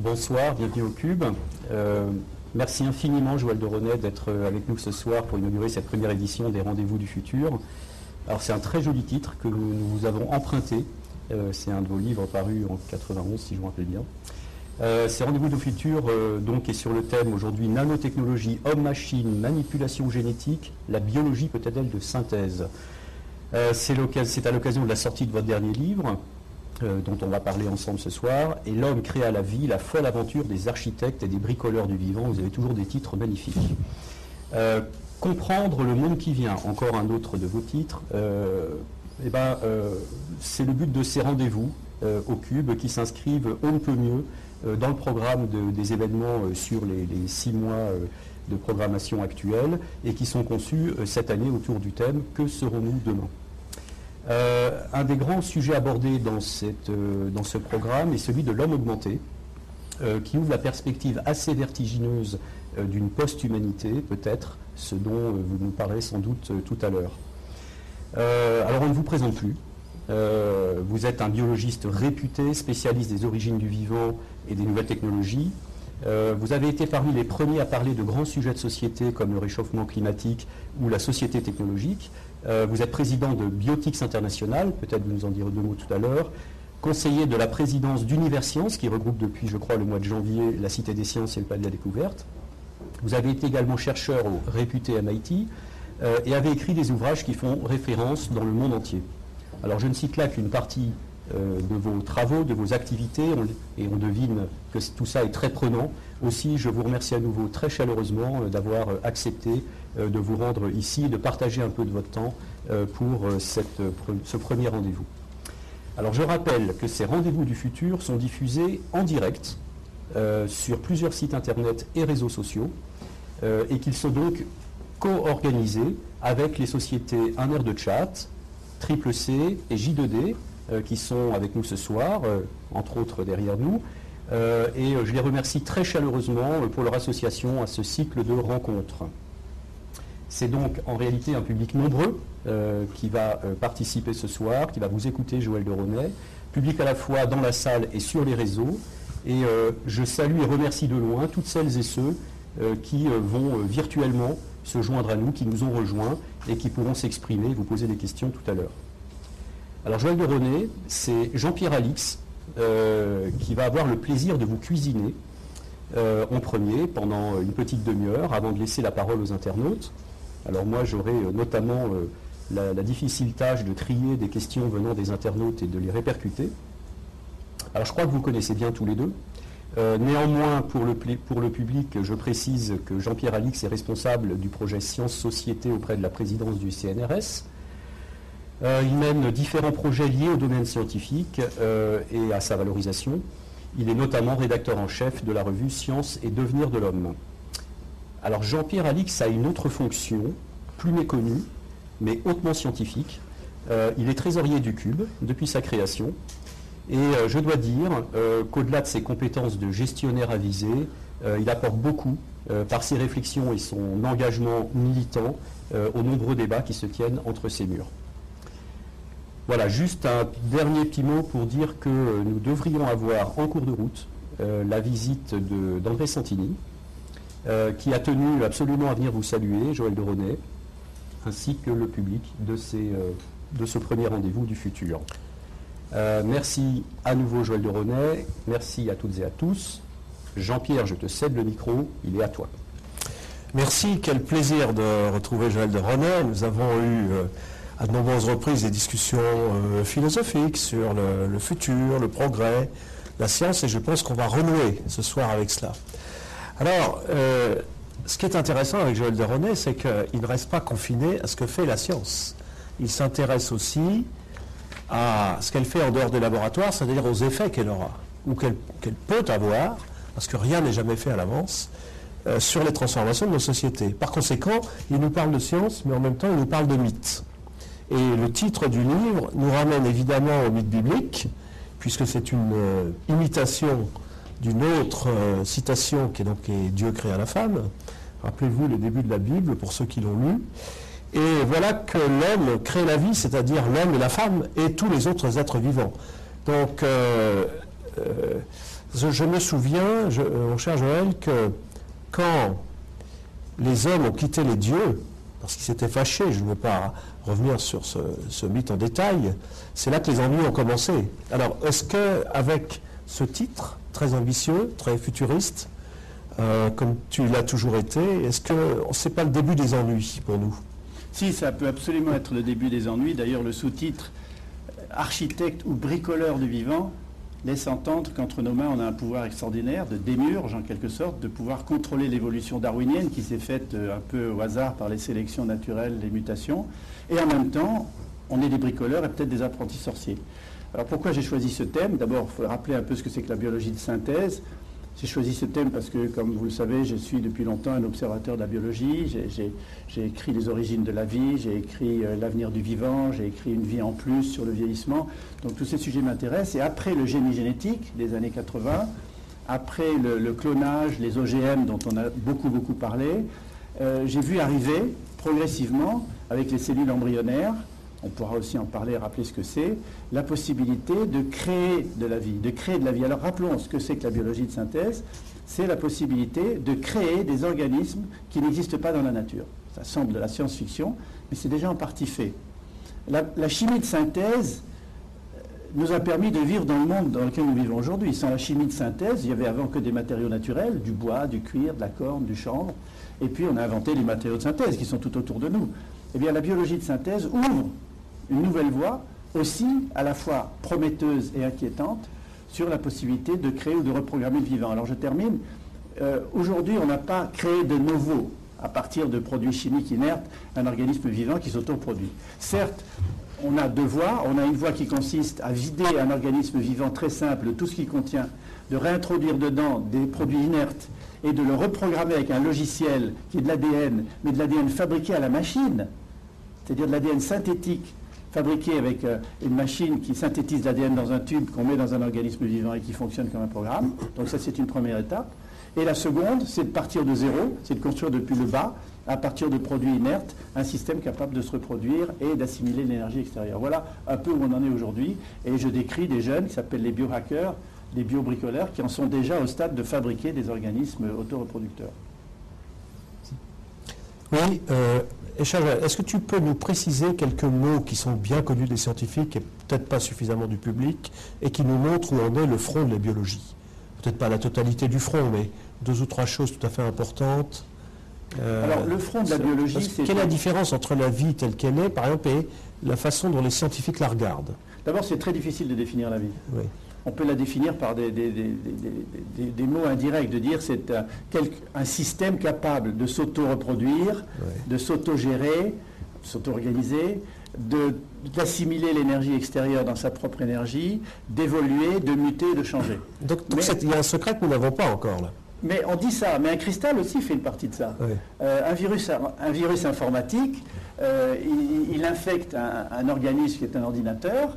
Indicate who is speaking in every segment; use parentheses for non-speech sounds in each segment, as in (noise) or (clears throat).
Speaker 1: Bonsoir, bienvenue au Cube. Euh, merci infiniment Joël de René d'être avec nous ce soir pour inaugurer cette première édition des Rendez-vous du futur. Alors c'est un très joli titre que nous, vous avons emprunté. Euh, c'est un de vos livres parus en 91 si je me rappelle bien. Euh, c'est Rendez-vous du futur donc est sur le thème aujourd'hui nanotechnologie, homme-machine, manipulation génétique, la biologie peut-elle de synthèse? c'est à l'occasion de la sortie de votre dernier livre, euh, dont on va parler ensemble ce soir, et L'homme créa la vie, la folle aventure des architectes et des bricoleurs du vivant. Vous avez toujours des titres magnifiques. Euh, comprendre le monde qui vient, encore un autre de vos titres, euh, eh ben, c'est le but de ces rendez-vous au Cube qui s'inscrivent on ne peut mieux dans le programme des événements sur les, six mois de programmation actuelle et qui sont conçus cette année autour du thème Que serons-nous demain? Euh, un des grands sujets abordés dans, euh, dans ce programme est celui de l'homme augmenté, euh, qui ouvre la perspective assez vertigineuse d'une post-humanité, peut-être, ce dont vous nous parlerez sans doute tout à l'heure. alors on ne vous présente plus. vous êtes un biologiste réputé, spécialiste des origines du vivant et des nouvelles technologies. vous avez été parmi les premiers à parler de grands sujets de société comme le réchauffement climatique ou la société technologique. Euh, vous êtes président de Biotics International, peut-être vous nous en direz deux mots tout à l'heure, conseiller de la présidence d'Universcience, qui regroupe depuis, je crois, le mois de janvier la Cité des Sciences et le Palais de la Découverte. Vous avez été également chercheur au réputé MIT euh, et avez écrit des ouvrages qui font référence dans le monde entier. Alors je ne cite là qu'une partie euh, de vos travaux, de vos activités, et on devine que tout ça est très prenant. Aussi, je vous remercie à nouveau très chaleureusement d'avoir accepté de vous rendre ici de partager un peu de votre temps euh, pour euh, ce premier rendez-vous. Alors je rappelle que ces rendez-vous du futur sont diffusés en direct sur plusieurs sites internet et réseaux sociaux et qu'ils sont donc co-organisés avec les sociétés Un de chat, Triple C et J2D qui sont avec nous ce soir, entre autres derrière nous. et je les remercie très chaleureusement pour leur association à ce cycle de rencontres. C'est donc en réalité un public nombreux euh, qui va euh, participer ce soir, qui va vous écouter, Joël de Ronet, public à la fois dans la salle et sur les réseaux. Et euh, je salue et remercie de loin toutes celles et ceux qui vont virtuellement se joindre à nous, qui nous ont rejoints et qui pourront s'exprimer, vous poser des questions tout à l'heure. Alors Joël de Ronet, c'est Jean-Pierre Alix qui va avoir le plaisir de vous cuisiner en premier pendant une petite demi-heure avant de laisser la parole aux internautes. Alors moi, j'aurai euh, notamment euh, la, difficile tâche de trier des questions venant des internautes et de les répercuter. Alors je crois que vous connaissez bien tous les deux. Euh, néanmoins, pour le, public, je précise que Jean-Pierre Alix est responsable du projet Sciences-Société auprès de la présidence du CNRS. il mène différents projets liés au domaine scientifique et à sa valorisation. Il est notamment rédacteur en chef de la revue Science et Devenir de l'Homme. Alors Jean-Pierre Alix a une autre fonction, plus méconnue, mais hautement scientifique. Euh, il est trésorier du Cube depuis sa création. Et euh, je dois dire euh, qu'au-delà de ses compétences de gestionnaire avisé, il apporte beaucoup par ses réflexions et son engagement militant aux nombreux débats qui se tiennent entre ces murs. Voilà, juste un dernier petit mot pour dire que nous devrions avoir en cours de route la visite d'André Santini, euh, qui a tenu absolument à venir vous saluer, Joël de René, ainsi que le public de, euh, de ce premier rendez-vous du futur. Euh, merci à nouveau Joël de René, merci à toutes et à tous. Jean-Pierre, je te cède le micro, il est à toi.
Speaker 2: Merci, quel plaisir de retrouver Joël de René. Nous avons eu à de nombreuses reprises des discussions philosophiques sur le, futur, le progrès, la science, et je pense qu'on va renouer ce soir avec cela. Alors, euh, ce qui est intéressant avec Joël Deronet, c'est qu'il ne reste pas confiné à ce que fait la science. Il s'intéresse aussi à ce qu'elle fait en dehors des laboratoires, c'est-à-dire aux effets qu'elle aura, ou qu'elle peut avoir, parce que rien n'est jamais fait à l'avance, euh, sur les transformations de nos sociétés. Par conséquent, il nous parle de science, mais en même temps, il nous parle de mythes. Et le titre du livre nous ramène évidemment au mythe biblique, puisque c'est une euh, imitation d'une autre euh, citation qui est donc Dieu créa la femme. Rappelez-vous les débuts de la Bible pour ceux qui l'ont lu. Et voilà que l'homme crée la vie, c'est-à-dire l'homme et la femme et tous les autres êtres vivants. Donc, euh, je, me souviens, mon cher Joël, que quand les hommes ont quitté les dieux, parce qu'ils s'étaient fâchés, je ne veux pas revenir sur ce, mythe en détail, c'est là que les ennuis ont commencé. Alors, est-ce qu'avec ce titre, très ambitieux, très futuriste, euh, comme tu l'as toujours été, est-ce que ce n'est pas le début des ennuis pour nous?
Speaker 3: Si, ça peut absolument être le début des ennuis. D'ailleurs, le sous-titre architecte ou bricoleur du vivant laisse entendre qu'entre nos mains, on a un pouvoir extraordinaire de démurge, en quelque sorte, de pouvoir contrôler l'évolution darwinienne qui s'est faite euh, un peu au hasard par les sélections naturelles, les mutations. Et en même temps, on est des bricoleurs et peut-être des apprentis sorciers. Alors pourquoi j'ai choisi ce thème D'abord, il faut rappeler un peu ce que c'est que la biologie de synthèse. J'ai choisi ce thème parce que, comme vous le savez, je suis depuis longtemps un observateur de la biologie. J'ai écrit les origines de la vie, j'ai écrit euh, l'avenir du vivant, j'ai écrit une vie en plus sur le vieillissement. Donc tous ces sujets m'intéressent. Et après le génie génétique des années 80, après le, clonage, les OGM dont on a beaucoup beaucoup parlé, euh, j'ai vu arriver progressivement avec les cellules embryonnaires on pourra aussi en parler, rappeler ce que c'est, la possibilité de créer de la vie, de créer de la vie. Alors rappelons ce que c'est que la biologie de synthèse, c'est la possibilité de créer des organismes qui n'existent pas dans la nature. Ça semble de la science-fiction, mais c'est déjà en partie fait. La, chimie de synthèse euh, nous a permis de vivre dans le monde dans lequel nous vivons aujourd'hui. Sans la chimie de synthèse, il y avait avant que des matériaux naturels, du bois, du cuir, de la corne, du chanvre, et puis on a inventé les matériaux de synthèse qui sont tout autour de nous. Eh bien, la biologie de synthèse ouvre une nouvelle voie aussi à la fois prometteuse et inquiétante sur la possibilité de créer ou de reprogrammer le vivant. Alors je termine. Euh, aujourd'hui, on n'a pas créé de nouveau, à partir de produits chimiques inertes, un organisme vivant qui s'autoproduit. Certes, on a deux voies. On a une voie qui consiste à vider un organisme vivant très simple de tout ce qu'il contient, de réintroduire dedans des produits inertes et de le reprogrammer avec un logiciel qui est de l'ADN, mais de l'ADN fabriqué à la machine, c'est-à-dire de l'ADN synthétique fabriqué avec euh, une machine qui synthétise l'ADN dans un tube qu'on met dans un organisme vivant et qui fonctionne comme un programme. Donc ça, c'est une première étape. Et la seconde, c'est de partir de zéro, c'est de construire depuis le bas, à partir de produits inertes, un système capable de se reproduire et d'assimiler l'énergie extérieure. Voilà un peu où on en est aujourd'hui. Et je décris des jeunes qui s'appellent les biohackers, des biobricoleurs, qui en sont déjà au stade de fabriquer des organismes autoreproducteurs.
Speaker 2: Oui, euh, est-ce que tu peux nous préciser quelques mots qui sont bien connus des scientifiques et peut-être pas suffisamment du public et qui nous montrent où en est le front de la biologie? Peut-être pas la totalité du front, mais deux ou trois choses tout à fait importantes.
Speaker 3: Euh, Alors, le front de la biologie,
Speaker 2: c'est. Quelle est la différence entre la vie telle qu'elle est, par exemple, et la façon dont les scientifiques la regardent?
Speaker 3: D'abord, c'est très difficile de définir la vie. Oui on peut la définir par des, mots indirects, de dire c'est un, un, système capable de s'auto-reproduire, de s'auto-gérer, s'auto-organiser, d'assimiler l'énergie extérieure dans sa propre énergie, d'évoluer, de muter, de changer.
Speaker 2: Donc, il y a un secret que nous n'avons pas encore là.
Speaker 3: Mais on dit ça, mais un cristal aussi fait une partie de ça. Euh, un, virus, un virus informatique, euh, il, infecte un, organisme qui est un ordinateur,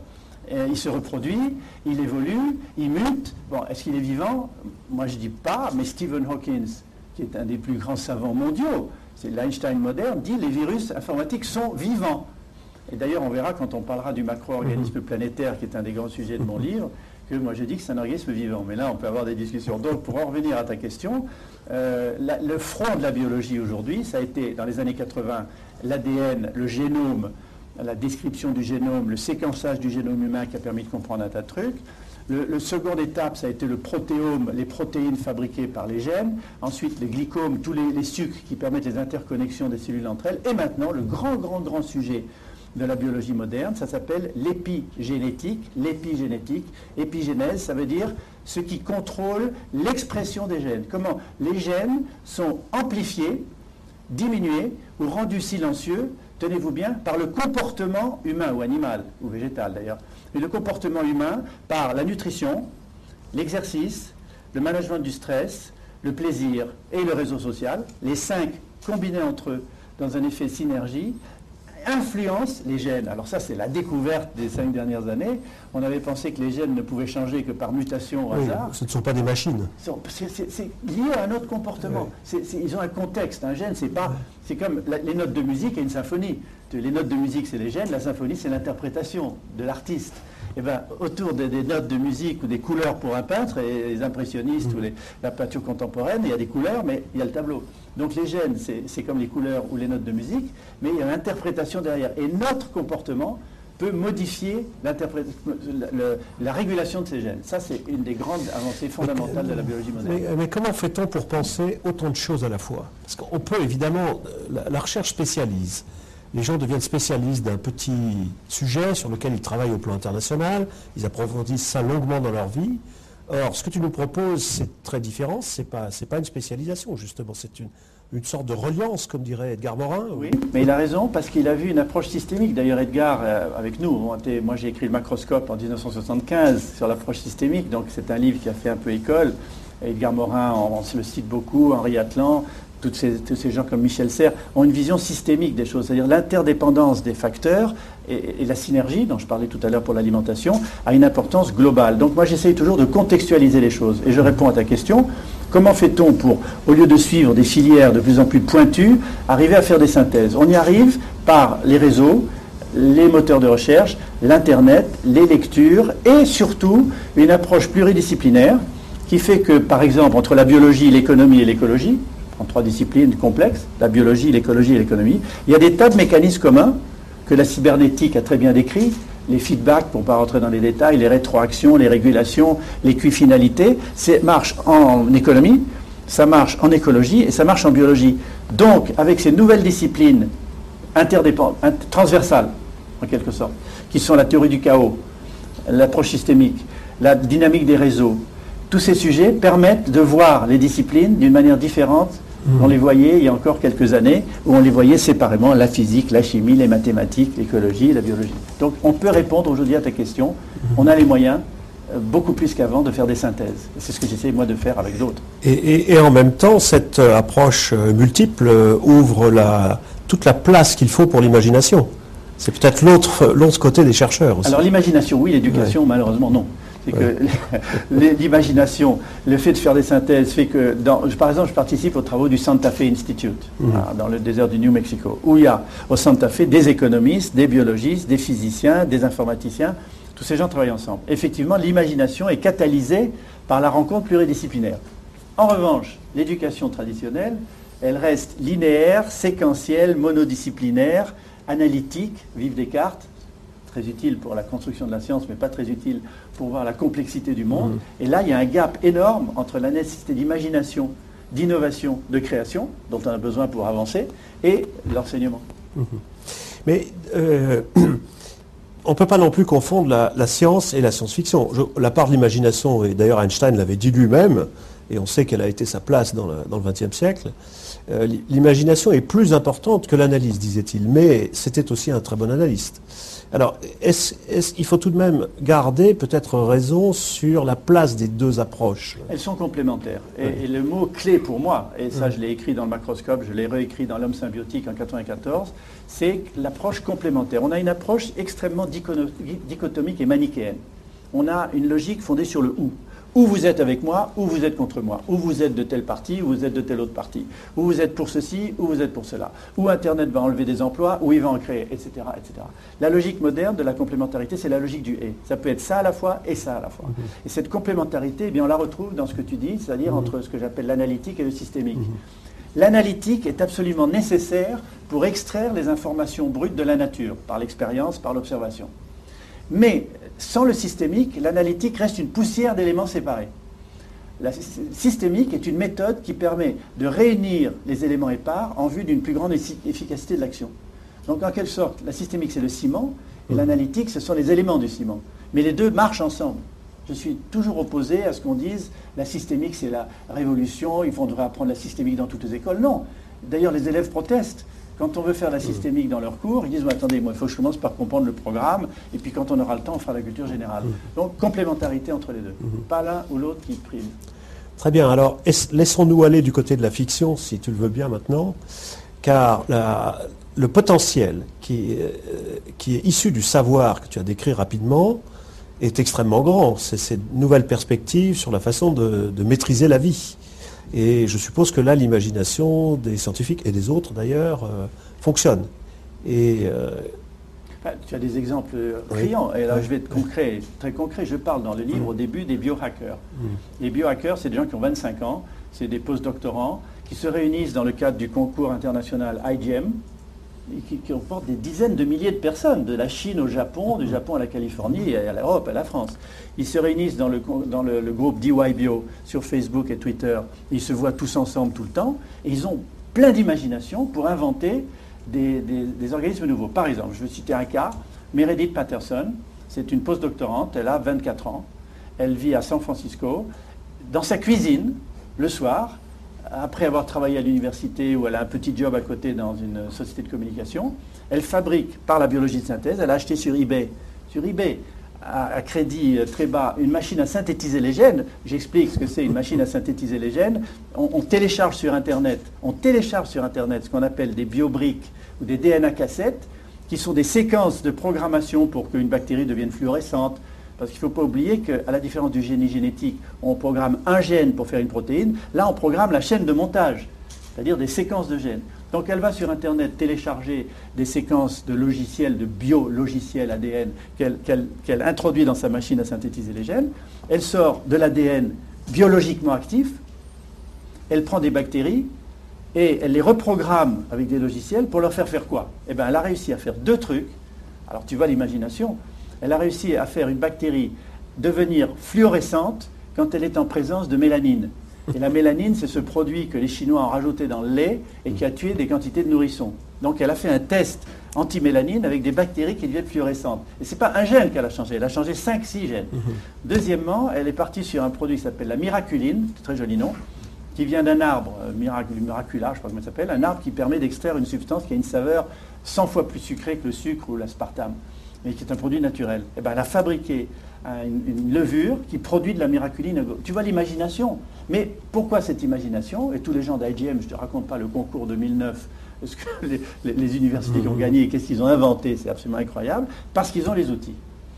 Speaker 3: il se reproduit, il évolue, il mute. Bon, est-ce qu'il est vivant? Moi, je ne dis pas, mais Stephen Hawking, qui est un des plus grands savants mondiaux, c'est l'Einstein moderne, dit les virus informatiques sont vivants. Et d'ailleurs, on verra quand on parlera du macro-organisme mhm. planétaire, qui est un des grands sujets de mon livre, que moi je dis que c'est un organisme vivant. Mais là, on peut avoir des discussions. Donc, pour en revenir à ta question, euh, le front de la biologie aujourd'hui, ça a été, dans les années 80, l'ADN, le génome, la description du génome, le séquençage du génome humain qui a permis de comprendre un tas de trucs. Le, seconde étape, ça a été le protéome, les protéines fabriquées par les gènes. Ensuite, les glycomes, tous les, sucres qui permettent les interconnexions des cellules entre elles. Et maintenant, le grand, grand, grand sujet de la biologie moderne, ça s'appelle l'épigénétique. L'épigénétique, épigénèse, ça veut dire ce qui contrôle l'expression des gènes. Comment les gènes sont amplifiés, diminués ou rendus silencieux tenez-vous bien, par le comportement humain ou animal, ou végétal d'ailleurs, mais le comportement humain par la nutrition, l'exercice, le management du stress, le plaisir et le réseau social, les cinq combinés entre eux dans un effet synergie, influence les gènes. Alors ça, c'est la découverte des cinq dernières années. On avait pensé que les gènes ne pouvaient changer que par mutation au hasard.
Speaker 2: Ce ne sont pas des machines.
Speaker 3: C'est lié à un autre comportement. ils ont un contexte. Un gène, c'est pas, c'est comme les notes de musique et une symphonie. Les notes de musique, c'est les gènes. La symphonie, c'est l'interprétation de l'artiste. Eh ben, autour des, des notes de musique ou des couleurs pour un peintre, et les impressionnistes ou les- la peinture contemporaine, il y a des couleurs, mais il y a le tableau. Donc les gènes, c'est comme les couleurs ou les notes de musique, mais il y a l'interprétation derrière. Et notre comportement peut modifier la, le- la régulation de ces gènes. Ça, c'est une des grandes avancées fondamentales de la biologie moderne.
Speaker 2: Mais, mais comment fait-on pour penser autant de choses à la fois? Parce qu'on peut évidemment, la, la recherche spécialise. Les gens deviennent spécialistes d'un petit sujet sur lequel ils travaillent au plan international, ils approfondissent ça longuement dans leur vie. Or, ce que tu nous proposes, c'est très différent, c'est pas, c'est pas une spécialisation, justement, c'est une, sorte de reliance, comme dirait Edgar Morin.
Speaker 3: Oui, mais il a raison parce qu'il a vu une approche systémique. D'ailleurs, Edgar, euh, avec nous, moi j'ai écrit le macroscope en 1975 sur l'approche systémique, donc c'est un livre qui a fait un peu école. Edgar Morin, on, on le cite beaucoup, Henri Atlan, tous ces gens comme Michel Serres ont une vision systémique des choses, c'est-à-dire l'interdépendance des facteurs et, et la synergie, dont je parlais tout à l'heure pour l'alimentation, a une importance globale. Donc moi j'essaye toujours de contextualiser les choses. Et je réponds à ta question. Comment fait-on pour, au lieu de suivre des filières de plus en plus pointues, arriver à faire des synthèses? On y arrive par les réseaux, les moteurs de recherche, l'Internet, les lectures et surtout une approche pluridisciplinaire qui fait que, par exemple, entre la biologie, l'économie et l'écologie, en trois disciplines complexes, la biologie, l'écologie et l'économie, il y a des tas de mécanismes communs que la cybernétique a très bien décrit, les feedbacks, pour ne pas rentrer dans les détails, les rétroactions, les régulations, les QI-finalités, c'est marche en économie, ça marche en écologie et ça marche en biologie. Donc, avec ces nouvelles disciplines interdépendantes, int- transversales, en quelque sorte, qui sont la théorie du chaos, l'approche systémique, la dynamique des réseaux, tous ces sujets permettent de voir les disciplines d'une manière différente. On les voyait il y a encore quelques années, où on les voyait séparément, la physique, la chimie, les mathématiques, l'écologie, la biologie. Donc on peut répondre aujourd'hui à ta question. On a les moyens, euh, beaucoup plus qu'avant, de faire des synthèses. C'est ce que j'essaie moi de faire avec d'autres.
Speaker 2: Et, et- et en même temps, cette euh, approche euh, multiple ouvre la- toute la place qu'il faut pour l'imagination. C'est peut-être l'autre l'autre côté des chercheurs aussi.
Speaker 3: Alors l'imagination, oui, l'éducation, malheureusement, non. C'est que (laughs) l'imagination, le fait de faire des synthèses fait que, dans, je- par exemple, je participe aux travaux du Santa Fe Institute, hein, dans le désert du New Mexico, où il y a au Santa Fe des économistes, des biologistes, des physiciens, des informaticiens, tous ces gens travaillent ensemble. Effectivement, l'imagination est catalysée par la rencontre pluridisciplinaire. En revanche, l'éducation traditionnelle, elle reste linéaire, séquentielle, monodisciplinaire, analytique, vive Descartes, très utile pour la construction de la science, mais pas très utile pour voir la complexité du monde. Et là, il y a un gap énorme entre la nécessité d'imagination, d'innovation, de création, dont on a besoin pour avancer, et l'enseignement.
Speaker 2: Mais euh, (clears throat) on ne peut pas non plus confondre la, la science et la science-fiction. La part de l'imagination, et d'ailleurs Einstein l'avait dit lui-même, et on sait quelle a été sa place dans le, dans le XXe siècle, euh, l'i- l'imagination est plus importante que l'analyse, disait-il, mais c'était aussi un très bon analyste. Alors, est-ce, faut tout de même garder peut-être raison sur la place des deux approches?
Speaker 3: Elles sont complémentaires. Et, et le mot clé pour moi, et ça je l'ai écrit dans le macroscope, je l'ai réécrit dans l'homme symbiotique en 1994, c'est l'approche complémentaire. On a une approche extrêmement dichotomique et manichéenne. On a une logique fondée sur le ou. Ou vous êtes avec moi, ou vous êtes contre moi. Ou vous êtes de telle partie, ou vous êtes de telle autre partie. Ou vous êtes pour ceci, ou vous êtes pour cela. Ou Internet va enlever des emplois, ou il va en créer, etc. etc. La logique moderne de la complémentarité, c'est la logique du et. Ça peut être ça à la fois et ça à la fois. Et cette complémentarité, eh bien, on la retrouve dans ce que tu dis, c'est-à-dire entre ce que j'appelle l'analytique et le systémique. L'analytique est absolument nécessaire pour extraire les informations brutes de la nature, par l'expérience, par l'observation. Mais sans le systémique, l'analytique reste une poussière d'éléments séparés. La sy- systémique est une méthode qui permet de réunir les éléments épars en vue d'une plus grande effi- efficacité de l'action. Donc en quelque sorte, la systémique c'est le ciment et l'analytique ce sont les éléments du ciment. Mais les deux marchent ensemble. Je suis toujours opposé à ce qu'on dise la systémique c'est la révolution, il faudrait apprendre la systémique dans toutes les écoles. Non. D'ailleurs les élèves protestent. Quand on veut faire la systémique dans leurs cours, ils disent attendez, moi il faut que je commence par comprendre le programme, et puis quand on aura le temps, on fera la culture générale. Donc complémentarité entre les deux. Pas l'un ou l'autre qui prime.
Speaker 2: Très bien, alors laissons-nous aller du côté de la fiction, si tu le veux bien maintenant, car la- le potentiel qui, est- euh, qui est issu du savoir que tu as décrit rapidement est extrêmement grand. C'est ces nouvelles perspectives sur la façon de, de maîtriser la vie. Et je suppose que là, l'imagination des scientifiques et des autres d'ailleurs euh, fonctionne. Et euh,
Speaker 3: tu as des exemples criants. Et là, je vais être concret, très concret. Je parle dans le livre au début des biohackers. Les biohackers, c'est des gens qui ont 25 ans, c'est des post-doctorants qui se réunissent dans le cadre du concours international IGM, qui, qui comporte des dizaines de milliers de personnes, de la Chine au Japon, du Japon à la Californie à l'Europe, à la France. Ils se réunissent dans le, groupe DY Bio sur Facebook et Twitter. Ils se voient tous ensemble tout le temps et ils ont plein d'imagination pour inventer des, organismes nouveaux. Par exemple, je vais citer un cas, Meredith Patterson, c'est une postdoctorante, elle a 24 ans, elle vit à San Francisco. Dans sa cuisine, le soir, après avoir travaillé à l'université où elle a un petit job à côté dans une société de communication, elle fabrique par la biologie de synthèse, elle a acheté sur eBay, sur eBay, à, crédit très bas, une machine à synthétiser les gènes. J'explique ce que c'est une machine à synthétiser les gènes. On, on télécharge sur Internet, on télécharge sur Internet ce qu'on appelle des biobriques ou des DNA cassettes, qui sont des séquences de programmation pour qu'une bactérie devienne fluorescente, parce qu'il ne faut pas oublier qu'à la différence du génie génétique, on programme un gène pour faire une protéine. Là, on programme la chaîne de montage, c'est-à-dire des séquences de gènes. Donc elle va sur Internet télécharger des séquences de logiciels, de bio-logiciels ADN qu'elle introduit dans sa machine à synthétiser les gènes. Elle sort de l'ADN biologiquement actif. Elle prend des bactéries et elle les reprogramme avec des logiciels pour leur faire faire quoi? Eh bien, elle a réussi à faire deux trucs. Alors tu vois l'imagination. Elle a réussi à faire une bactérie devenir fluorescente quand elle est en présence de mélanine. Et la mélanine, c'est ce produit que les Chinois ont rajouté dans le lait et qui a tué des quantités de nourrissons. Donc elle a fait un test anti-mélanine avec des bactéries qui deviennent fluorescentes. Et ce n'est pas un gène qu'elle a changé, elle a changé 5-6 gènes. Deuxièmement, elle est partie sur un produit qui s'appelle la miraculine, c'est un très joli nom, qui vient d'un arbre, euh, mirac- miracula, je ne sais pas comment il s'appelle, un arbre qui permet d'extraire une substance qui a une saveur 100 fois plus sucrée que le sucre ou l'aspartame, mais qui est un produit naturel. Et ben, elle a fabriqué un- une, une levure qui produit de la miraculine. Tu vois l'imagination. Mais pourquoi cette imagination? Et tous les gens d'IGM, je ne te raconte pas le concours 2009, ce que les, les- les universités qui ont gagné, qu'est-ce qu'ils ont inventé, c'est absolument incroyable, parce qu'ils ont les outils.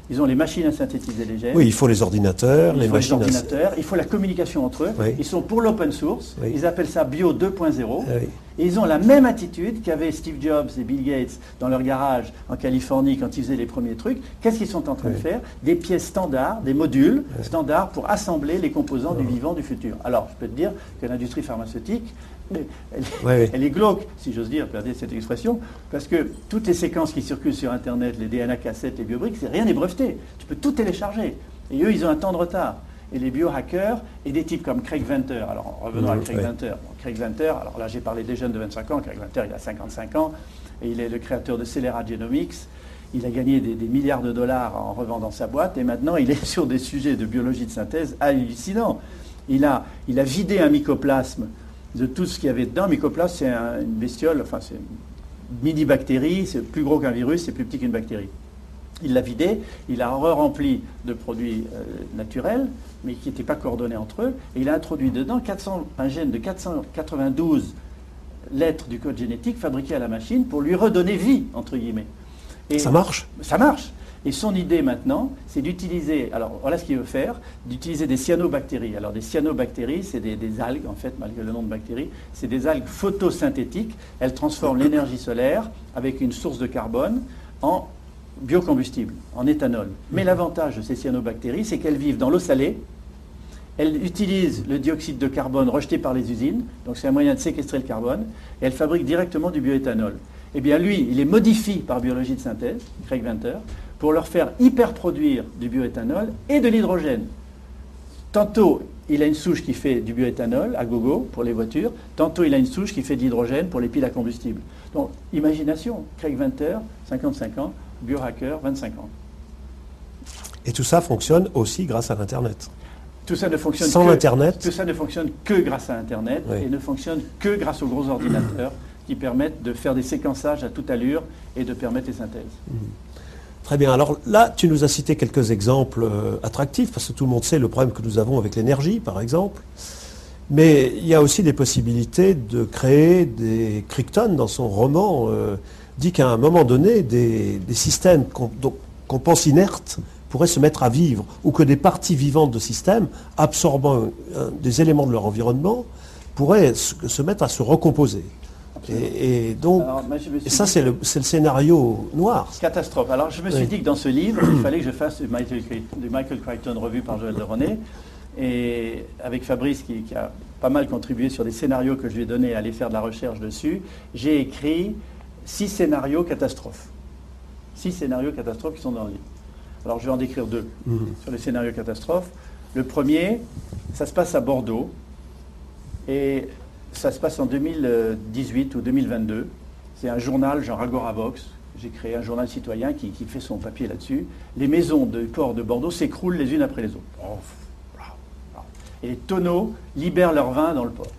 Speaker 3: Ils ont les machines à synthétiser les gènes.
Speaker 2: Oui, il faut les ordinateurs,
Speaker 3: Il
Speaker 2: les
Speaker 3: faut les
Speaker 2: machines. à-
Speaker 3: ordinateurs, il faut la communication entre eux.
Speaker 2: Oui.
Speaker 3: Ils sont pour l'open source.
Speaker 2: Oui.
Speaker 3: Ils appellent ça Bio 2.0.
Speaker 2: Oui.
Speaker 3: Et ils ont la même attitude qu'avaient Steve Jobs et Bill Gates dans leur garage en Californie quand ils faisaient les premiers trucs. Qu'est-ce qu'ils sont en train de
Speaker 2: Oui.
Speaker 3: faire? Des pièces standards, des modules standards pour assembler les composants du vivant du futur. Alors, je peux te dire que l'industrie pharmaceutique, elle, elle-
Speaker 2: Oui, oui.
Speaker 3: elle est glauque, si j'ose dire, perdez cette expression, parce que toutes les séquences qui circulent sur Internet, les DNA cassettes, les biobriques, c'est rien n'est breveté. Tu peux tout télécharger. Et eux, ils ont un temps de retard. Et les biohackers et des types comme Craig Venter. Alors, revenons à Craig. Venter. Bon, Craig Venter, alors là, j'ai parlé des jeunes de 25 ans. Craig Venter, il a 55 ans. Et il est le créateur de Celera Genomics. Il a gagné des, des milliards de dollars en revendant sa boîte. Et maintenant, il est (laughs) sur des sujets de biologie de synthèse hallucinants. Il a, il a vidé un mycoplasme de tout ce qu'il y avait dedans. Mycoplasme, c'est un- une bestiole, enfin, c'est une mini-bactérie. C'est plus gros qu'un virus, c'est plus petit qu'une bactérie. Il l'a vidé, il a re-rempli de produits euh, naturels, mais qui n'étaient pas coordonnés entre eux, et il a introduit dedans 400 un gène de 492 lettres du code génétique fabriqué à la machine pour lui redonner vie, entre guillemets. Et
Speaker 2: Ça marche?
Speaker 3: Ça marche. Et son idée maintenant, c'est d'utiliser, alors voilà ce qu'il veut faire, d'utiliser des cyanobactéries. Alors des cyanobactéries, c'est des, des algues, en fait, malgré le nom de bactéries, c'est des algues photosynthétiques. Elles transforment l'énergie solaire avec une source de carbone en biocombustible, en éthanol. Mais l'avantage de ces cyanobactéries, c'est qu'elles vivent dans l'eau salée, elles utilisent le dioxyde de carbone rejeté par les usines, donc c'est un moyen de séquestrer le carbone, et elles fabriquent directement du bioéthanol. Eh bien lui, il les modifie par biologie de synthèse, Craig Venter, pour leur faire hyper-produire du bioéthanol et de l'hydrogène. Tantôt, il a une souche qui fait du bioéthanol à gogo pour les voitures, tantôt il a une souche qui fait de l'hydrogène pour les piles à combustible. Donc, imagination, Craig Venter, 55 ans, biohacker, 25 ans.
Speaker 2: Et tout ça fonctionne aussi grâce à l'Internet.
Speaker 3: Tout ça ne fonctionne
Speaker 2: Sans
Speaker 3: que,
Speaker 2: Internet,
Speaker 3: Tout ça ne fonctionne que grâce à Internet
Speaker 2: Oui.
Speaker 3: et ne fonctionne que grâce aux gros ordinateurs qui permettent de faire des séquençages à toute allure et de permettre les synthèses.
Speaker 2: Très bien. Alors là, tu nous as cité quelques exemples euh, attractifs, parce que tout le monde sait le problème que nous avons avec l'énergie, par exemple. Mais il y a aussi des possibilités de créer des... Crichton, dans son roman, euh, dit qu'à un moment donné, des, systèmes qu'on pense inertes pourraient se mettre à vivre, ou que des parties vivantes de systèmes, absorbant des éléments de leur environnement, pourraient se mettre à se recomposer. Et, donc, ça, c'est le, scénario noir.
Speaker 3: Catastrophe. Alors, je me suis dit que dans ce livre, il (clears throat) fallait que je fasse du Michael, Michael Crichton revu par Joël de René. Et avec Fabrice, qui, a pas mal contribué sur des scénarios que je lui ai donnés à aller faire de la recherche dessus, j'ai écrit six scénarios catastrophes. Six scénarios catastrophes qui sont dans le livre. Alors, je vais en décrire deux mhm. sur les scénarios catastrophes. Le premier, ça se passe à Bordeaux. Et ça se passe en 2018 ou 2022. C'est un journal genre Agoravox. J'ai créé un journal citoyen qui, fait son papier là-dessus. Les maisons du port de Bordeaux s'écroulent les unes après les autres. Et les tonneaux libèrent leur vin dans le port.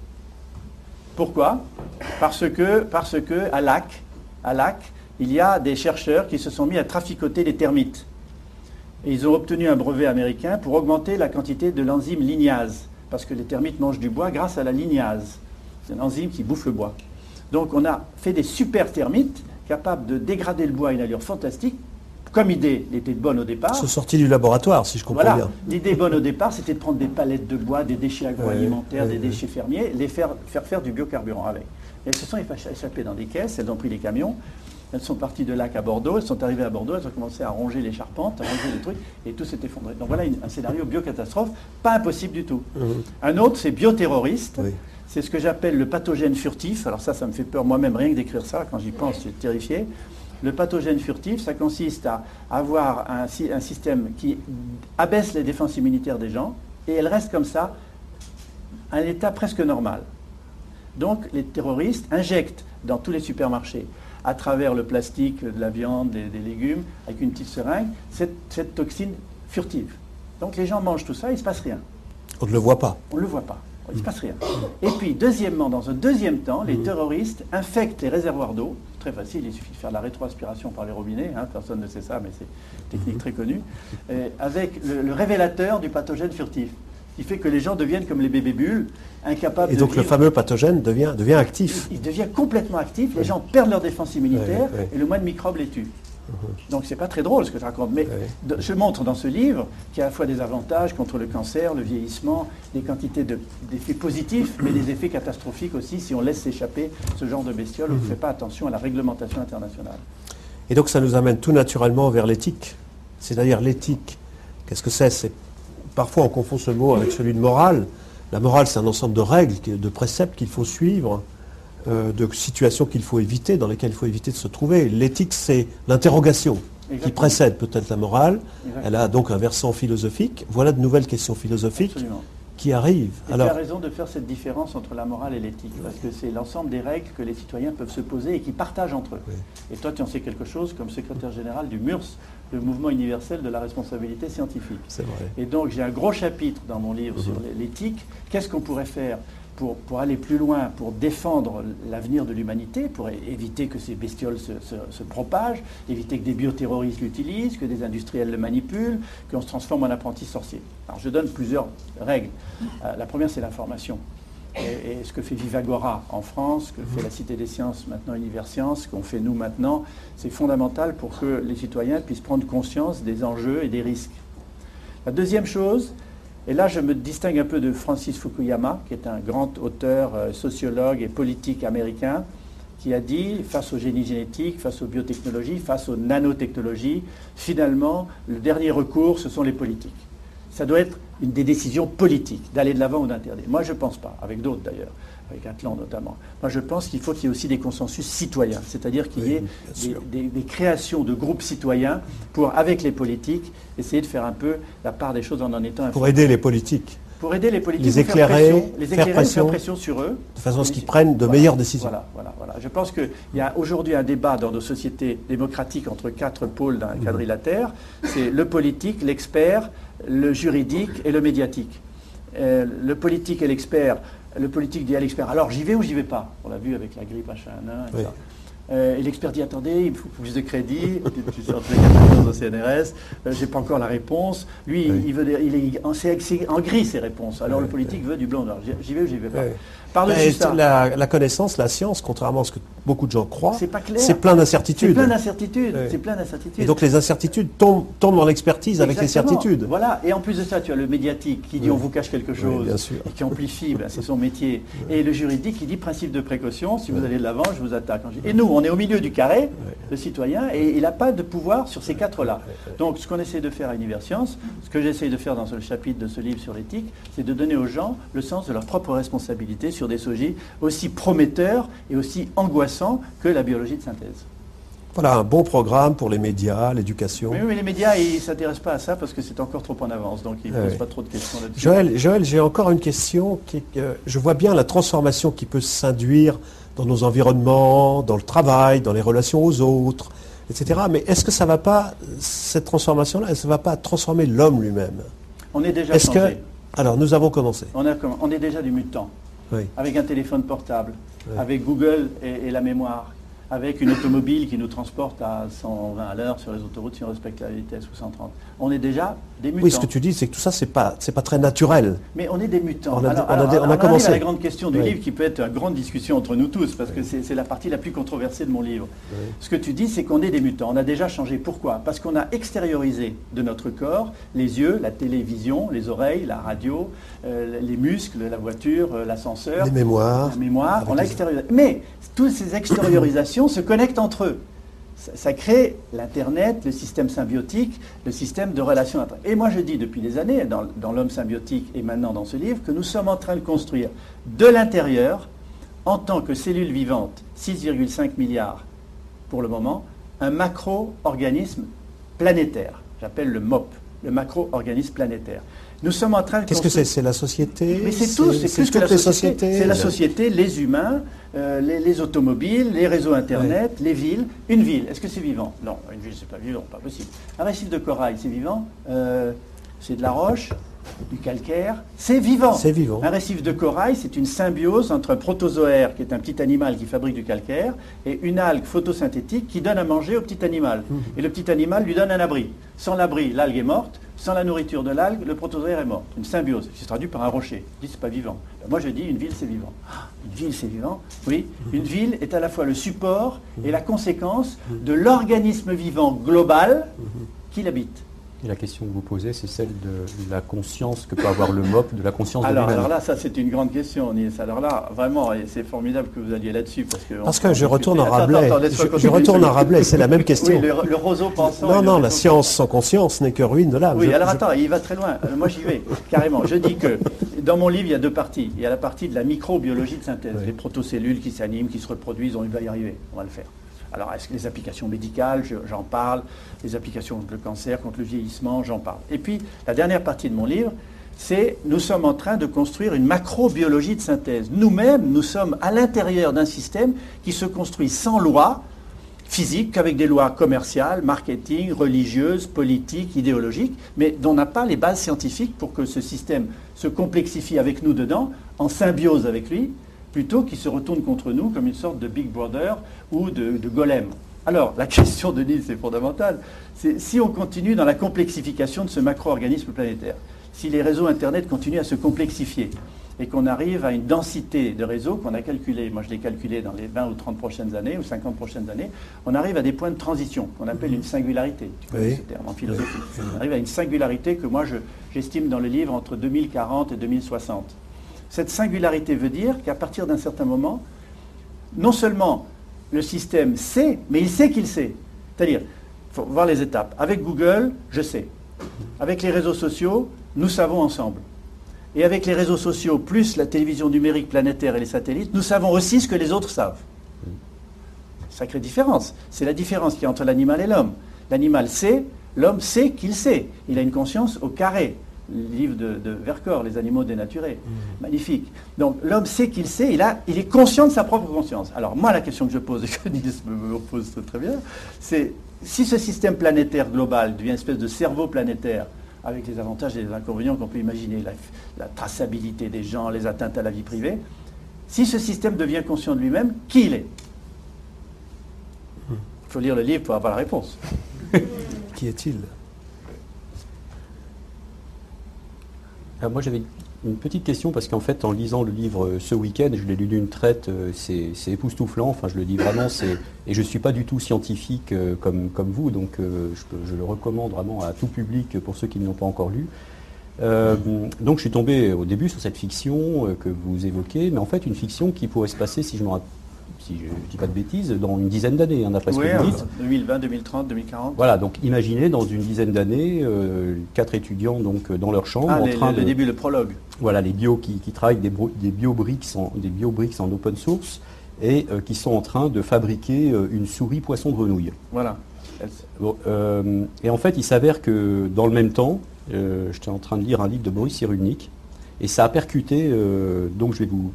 Speaker 3: Pourquoi? Parce que, parce que à Lac, à Lac, il y a des chercheurs qui se sont mis à traficoter les termites. Et ils ont obtenu un brevet américain pour augmenter la quantité de l'enzyme lignase, parce que les termites mangent du bois grâce à la lignase. C'est une enzyme qui bouffe le bois. Donc on a fait des super termites capables de dégrader le bois à une allure fantastique. Comme idée, l'idée était bonne au départ.
Speaker 2: C'est sorti du laboratoire, si je comprends voilà. bien.
Speaker 3: L'idée bonne au départ, c'était de prendre des palettes de bois, des déchets agroalimentaires, des déchets fermiers, les faire, faire faire du biocarburant avec. Et elles se sont échappées dans des caisses, elles ont pris les camions, elles sont parties de Lac à Bordeaux, elles sont arrivées à Bordeaux, elles ont commencé à ronger les charpentes, à ronger les trucs, et tout s'est effondré. Donc voilà un scénario biocatastrophe, pas impossible du tout. Mmh. Un autre, c'est bioterroriste. C'est ce que j'appelle le pathogène furtif. Alors ça, ça me fait peur moi-même, rien que d'écrire ça. Quand j'y pense, je suis terrifié. Le pathogène furtif, ça consiste à avoir un, système qui abaisse les défenses immunitaires des gens et elles restent comme ça à un état presque normal. Donc les terroristes injectent dans tous les supermarchés, à travers le plastique, de la viande, des, légumes, avec une petite seringue, cette, cette, toxine furtive. Donc les gens mangent tout ça, il ne se passe rien.
Speaker 2: On ne le voit pas.
Speaker 3: On ne le voit pas. Il ne se passe rien. Et puis, deuxièmement, dans un deuxième temps, les terroristes infectent les réservoirs d'eau. Très facile, il suffit de faire de la rétroaspiration par les robinets. Hein, personne ne sait ça, mais c'est une technique très connue. avec le, révélateur du pathogène furtif. Qui fait que les gens deviennent comme les bébés bulles, incapables
Speaker 2: de. Et donc le fameux pathogène devient, devient actif.
Speaker 3: Il, devient complètement actif. Les gens perdent leur défense immunitaire et le moindre microbe les tue. Donc c'est pas très drôle ce que je raconte, mais je montre dans ce livre qu'il y a à la fois des avantages contre le cancer, le vieillissement, des quantités d'effets positifs, mais des effets catastrophiques aussi. Si on laisse s'échapper ce genre de bestioles ou ne fait pas attention à la réglementation internationale.
Speaker 2: Et donc ça nous amène tout naturellement vers l'éthique. C'est-à-dire l'éthique, qu'est-ce que c'est? Parfois on confond ce mot avec celui de morale. La morale c'est un ensemble de règles, de préceptes qu'il faut suivre euh, de situations qu'il faut éviter, dans lesquelles il faut éviter de se trouver. L'éthique, c'est l'interrogation qui précède peut-être la morale. Elle a donc un versant philosophique. Voilà de nouvelles questions philosophiques qui arrivent.
Speaker 3: tu as raison de faire cette différence entre la morale et l'éthique, parce que c'est l'ensemble des règles que les citoyens peuvent se poser et qui partagent entre eux. Et toi, tu en sais quelque chose comme secrétaire général du MURS, le mouvement universel de la responsabilité scientifique.
Speaker 2: Vrai.
Speaker 3: Et donc, j'ai un gros chapitre dans mon livre sur mhm. l'éthique. Qu'est-ce qu'on pourrait faire pour, aller plus loin, pour défendre l'avenir de l'humanité, pour éviter que ces bestioles se, propagent, éviter que des bioterroristes l'utilisent, que des industriels le manipulent, qu'on se transforme en apprenti sorcier. Alors je donne plusieurs règles. Euh, la première, c'est l'information. Et, ce que fait Vivagora en France, ce que fait la Cité des Sciences, maintenant Universcience, ce qu'on fait nous maintenant, c'est fondamental pour que les citoyens puissent prendre conscience des enjeux et des risques. La deuxième chose, et là, je me distingue un peu de Francis Fukuyama, qui est un grand auteur, euh, sociologue et politique américain, qui a dit, face au génie génétique, face aux biotechnologies, face aux nanotechnologies, finalement, le dernier recours, ce sont les politiques. Ça doit être une des décisions politiques, d'aller de l'avant ou d'interdire. Moi, je ne pense pas, avec d'autres d'ailleurs avec Atlan notamment. Moi, je pense qu'il faut qu'il y ait aussi des consensus citoyens, c'est-à-dire qu'il y ait des, créations de groupes citoyens pour, avec les politiques, essayer de faire un peu la part des choses en en étant...
Speaker 2: Pour aider les politiques
Speaker 3: pour aider les politiques,
Speaker 2: les éclairer,
Speaker 3: les éclairer faire, pression, pression, sur eux.
Speaker 2: De façon à ce qu'ils prennent de meilleures décisions.
Speaker 3: Voilà, voilà, voilà. Je pense qu'il y a aujourd'hui un débat dans nos sociétés démocratiques entre quatre pôles d'un mmh. quadrilatère. C'est le politique, l'expert, le juridique et le médiatique. Euh, le politique et l'expert le politique dit à l'expert, alors j'y vais ou j'y vais pas? On l'a vu avec la grippe H1N1. Euh, et l'expert dit attendez, il faut plus de crédit, (laughs) tu sors de au CNRS, euh, j'ai pas encore la réponse. Lui, il veut, il est, c'est en gris ses réponses. Alors le politique veut du blanc. J'y vais ou j'y vais pas?
Speaker 2: La, connaissance, la science, contrairement à ce que beaucoup de gens croient,
Speaker 3: c'est pas clair.
Speaker 2: C'est plein d'incertitudes. C'est
Speaker 3: plein d'incertitudes. C'est plein d'incertitudes.
Speaker 2: Et donc les incertitudes tombent, dans l'expertise avec les certitudes.
Speaker 3: Voilà. Et en plus de ça, tu as le médiatique qui dit on vous cache quelque chose et qui amplifie, ben, (laughs) c'est son métier. Et le juridique qui dit principe de précaution. Si vous allez de l'avant, je vous attaque. Et nous, on est au milieu du carré, le citoyen, et il n'a pas de pouvoir sur ces quatre-là. Donc ce qu'on essaie de faire à Universcience, ce que j'essaie de faire dans ce chapitre de ce livre sur l'éthique, c'est de donner aux gens le sens de leur propre responsabilité sur des sujets aussi prometteurs et aussi angoissants que la biologie de synthèse.
Speaker 2: Voilà, un bon programme pour les médias, l'éducation.
Speaker 3: Oui, mais les médias, ils ne s'intéressent pas à ça parce que c'est encore trop en avance, donc ils ne posent pas trop de questions là-dessus.
Speaker 2: Joël, Joël j'ai encore une question. Qui, je vois bien la transformation qui peut s'induire dans nos environnements, dans le travail, dans les relations aux autres, etc. Mais est-ce que ça va pas, cette transformation-là, elle ne va pas transformer l'homme lui-même?
Speaker 3: On est déjà changé. Que,
Speaker 2: alors, nous avons commencé.
Speaker 3: On, a, on est déjà du Avec un téléphone portable, avec Google et la mémoire, avec une automobile qui nous transporte à 120 à l'heure sur les autoroutes si on respecte la vitesse ou 130. On est déjà des mutants.
Speaker 2: Oui, ce que tu dis, c'est que tout ça, c'est pas, c'est pas très naturel.
Speaker 3: Mais on est des mutants. On a, alors, on commencé. à la grande question du livre qui peut être une grande discussion entre nous tous, parce que c'est la partie la plus controversée de mon livre. Ce que tu dis, c'est qu'on est des mutants. On a déjà changé. Pourquoi? Parce qu'on a extériorisé de notre corps les yeux, la télévision, les oreilles, la radio, euh, les muscles, la voiture, euh, l'ascenseur.
Speaker 2: Les mémoires.
Speaker 3: La mémoire. On a extériorisé. Mais toutes ces extériorisations se connectent entre eux. Ça, crée l'Internet, le système symbiotique, le système de relations. Entre... Et moi, je dis depuis des années, dans, dans l'homme symbiotique et maintenant dans ce livre, que nous sommes en train de construire de l'intérieur, en tant que cellule vivante, 6,5 milliards pour le moment, un macro-organisme planétaire. J'appelle le MOP, le macro-organisme planétaire.
Speaker 2: Nous sommes en train de. Qu'est-ce que c'est? C'est la société?
Speaker 3: Mais c'est tout, c'est plus que la société. C'est la société, les humains, euh, les, automobiles, les réseaux Internet, les villes. Une ville, est-ce que c'est vivant? Non, une ville, c'est pas vivant, pas possible. Un récif de corail, c'est vivant? Euh, C'est de la roche? Du calcaire, c'est vivant.
Speaker 2: C'est vivant.
Speaker 3: Un récif de corail, c'est une symbiose entre un protozoaire, qui est un petit animal qui fabrique du calcaire, et une algue photosynthétique qui donne à manger au petit animal. Mmh. Et le petit animal lui donne un abri. Sans l'abri, l'algue est morte. Sans la nourriture de l'algue, le protozoaire est mort. Une symbiose, qui se traduit par un rocher. Je dis c'est pas vivant. Ben, moi je dis une ville c'est vivant. Ah, une ville c'est vivant. Oui, mmh. une ville est à la fois le support et la conséquence de l'organisme vivant global mmh. qui l'habite.
Speaker 1: Et la question que vous posez, c'est celle de la conscience que peut avoir le MOP, de la conscience
Speaker 3: alors,
Speaker 1: de
Speaker 3: Alors là, ça c'est une grande question, Nils. Alors là, vraiment, c'est formidable que vous alliez là-dessus. Parce que,
Speaker 2: parce que je retourne en Rabelais. je, retourne en Rabelais, c'est la même question.
Speaker 3: Oui, le, roseau pensant.
Speaker 2: Non, non, la science sans conscience n'est que ruine de l'âme.
Speaker 3: Oui, alors attends, il va très loin. Euh, moi j'y vais, carrément. Je dis que dans mon livre, il y a deux parties. Il y a la partie de la microbiologie de synthèse, les protocellules qui s'animent, qui se reproduisent, on va y arriver, on va le faire. Alors, les applications médicales, j'en parle, les applications contre le cancer, contre le vieillissement, j'en parle. Et puis, la dernière partie de mon livre, c'est nous sommes en train de construire une macrobiologie de synthèse. Nous-mêmes, nous sommes à l'intérieur d'un système qui se construit sans loi physique, qu'avec des lois commerciales, marketing, religieuses, politiques, idéologiques, mais dont on n'a pas les bases scientifiques pour que ce système se complexifie avec nous dedans, en symbiose avec lui, plutôt qu'il se retourne contre nous comme une sorte de Big Brother ou de, golem. Alors, la (laughs) question de Nils est fondamentale. C'est si on continue dans la complexification de ce macro-organisme planétaire, si les réseaux Internet continuent à se complexifier et qu'on arrive à une densité de réseaux qu'on a calculé, moi je l'ai calculé dans les 20 ou 30 prochaines années ou 50 prochaines années, on arrive à des points de transition qu'on appelle une singularité. Tu connais ce terme en philosophie. On arrive à une singularité que moi j'estime dans le livre entre 2040 et 2060. Cette singularité veut dire qu'à partir d'un certain moment, non seulement le système sait, mais il sait qu'il sait. C'est-à-dire, il faut voir les étapes. Avec Google, je sais. Avec les réseaux sociaux, nous savons ensemble. Et avec les réseaux sociaux, plus la télévision numérique planétaire et les satellites, nous savons aussi ce que les autres savent. Sacrée différence. C'est la différence qu'il y a entre l'animal et l'homme. L'animal sait, l'homme sait qu'il sait. Il a une conscience au carré livre de, de, Vercors, Les animaux dénaturés. Mmh. Magnifique. Donc l'homme sait qu'il sait, il, a, il est conscient de sa propre conscience. Alors moi, la question que je pose, et que Niels me pose très bien, c'est si ce système planétaire global devient une espèce de cerveau planétaire, avec les avantages et les inconvénients qu'on peut imaginer, la, la, traçabilité des gens, les atteintes à la vie privée, si ce système devient conscient de lui-même, qui il est? Faut lire le livre pour avoir la réponse. (laughs)
Speaker 2: Qui est-il?
Speaker 1: Ah, moi j'avais une petite question parce qu'en fait en lisant le livre euh, ce week-end, je l'ai lu d'une traite, euh, c'est époustouflant, enfin je le dis vraiment, et je ne suis pas du tout scientifique euh, comme, vous, donc euh, je, je le recommande vraiment à tout public pour ceux qui ne l'ont pas encore lu. Euh, donc je suis tombé au début sur cette fiction euh, que vous évoquez, mais en fait une fiction qui pourrait se passer, si je ne si je dis pas de bêtises, dans une dizaine d'années, hein, d'après ce
Speaker 3: Oui,
Speaker 1: que vous dites.
Speaker 3: 2020, 2030, 2040.
Speaker 1: Voilà, donc imaginez dans une dizaine d'années, euh, quatre étudiants donc euh, dans leur chambre
Speaker 3: Ah,
Speaker 1: en
Speaker 3: les-
Speaker 1: train
Speaker 3: le,
Speaker 1: de
Speaker 3: début, le prologue.
Speaker 1: voilà, les bio qui, qui travaillent des, des biobricks en, des biobricks en open source et euh, qui sont en train de fabriquer euh, une souris poisson grenouille.
Speaker 3: Voilà.
Speaker 1: Bon, et en fait, il s'avère que dans le même temps, j'étais en train de lire un livre de Boris Cyrulnik et ça a percuté, donc je vais vous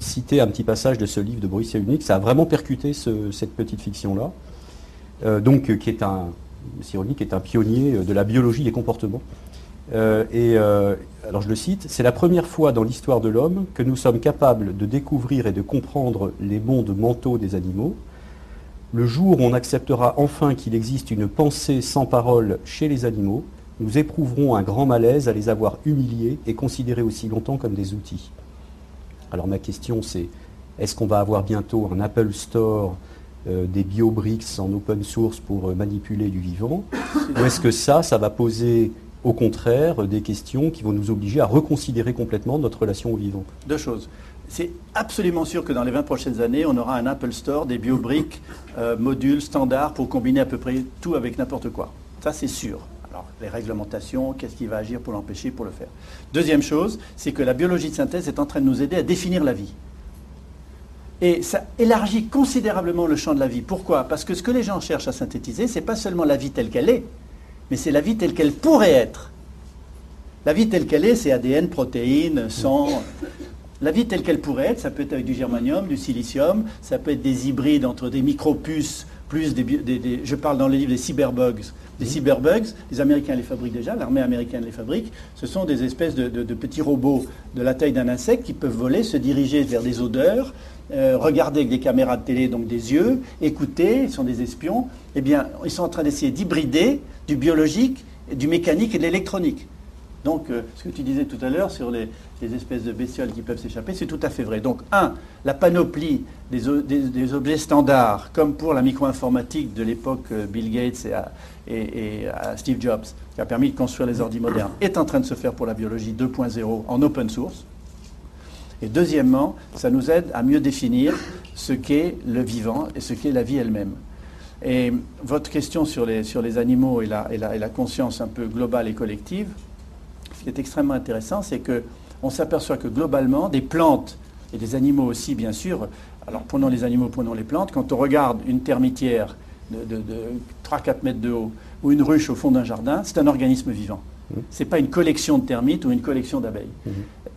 Speaker 1: citer un petit passage de ce livre de Boris Cyrulnik, ça a vraiment percuté ce- cette petite fiction-là, euh, donc euh, qui est un, pionnier euh, de la biologie des comportements. Et alors je le cite, c'est la première fois dans l'histoire de l'homme que nous sommes capables de découvrir et de comprendre les mondes mentaux des animaux. Le jour où on acceptera enfin qu'il existe une pensée sans parole chez les animaux, nous éprouverons un grand malaise à les avoir humiliés et considérés aussi longtemps comme des outils. Alors ma question c'est, est-ce qu'on va avoir bientôt un Apple Store euh, des biobricks en open source pour euh, manipuler du vivant? (laughs) Ou est-ce que ça, ça va poser au contraire des questions qui vont nous obliger à reconsidérer complètement notre relation au vivant?
Speaker 3: Deux choses. C'est absolument sûr que dans les 20 prochaines années, on aura un Apple Store, des biobriques, euh, modules standards pour combiner à peu près tout avec n'importe quoi. Ça, c'est sûr. Les réglementations, qu'est-ce qui va agir pour l'empêcher, pour le faire Deuxième chose, c'est que la biologie de synthèse est en train de nous aider à définir la vie. Et ça élargit considérablement le champ de la vie. Pourquoi? Parce que ce que les gens cherchent à synthétiser, ce n'est pas seulement la vie telle qu'elle est, mais c'est la vie telle qu'elle pourrait être. La vie telle qu'elle est, c'est ADN, protéines, sang. La vie telle qu'elle pourrait être, ça peut être avec du germanium, du silicium, ça peut être des hybrides entre des micropuces, plus des, bio- des- des- je parle dans le livre des cyberbugs. Des cyberbugs, les Américains les fabriquent déjà, l'armée américaine les fabrique. Ce sont des espèces de, de- de petits robots de la taille d'un insecte qui peuvent voler, se diriger vers des odeurs, euh, regarder avec des caméras de télé, donc des yeux, écouter, ils sont des espions. Eh bien, ils sont en train d'essayer d'hybrider du biologique, du mécanique et de l'électronique. Donc, euh, ce que tu disais tout à l'heure sur les, espèces de bestioles qui peuvent s'échapper, c'est tout à fait vrai. Donc, un, la panoplie des, objets standards, comme pour la micro-informatique de l'époque euh, Bill Gates et, à, Steve Jobs, qui a permis de construire les ordi modernes, est en train de se faire pour la biologie 2.0 en open source. Et deuxièmement, ça nous aide à mieux définir ce qu'est le vivant et ce qu'est la vie elle-même. Et votre question sur les, sur les animaux et, la, et la conscience un peu globale et collective, ce qui est extrêmement intéressant, c'est que on s'aperçoit que globalement, des plantes et des animaux aussi, bien sûr, alors prenons les animaux, prenons les plantes, quand on regarde une termitière de 3-4 mètres de haut ou une ruche au fond d'un jardin, c'est un organisme vivant. Ce n'est pas une collection de termites ou une collection d'abeilles.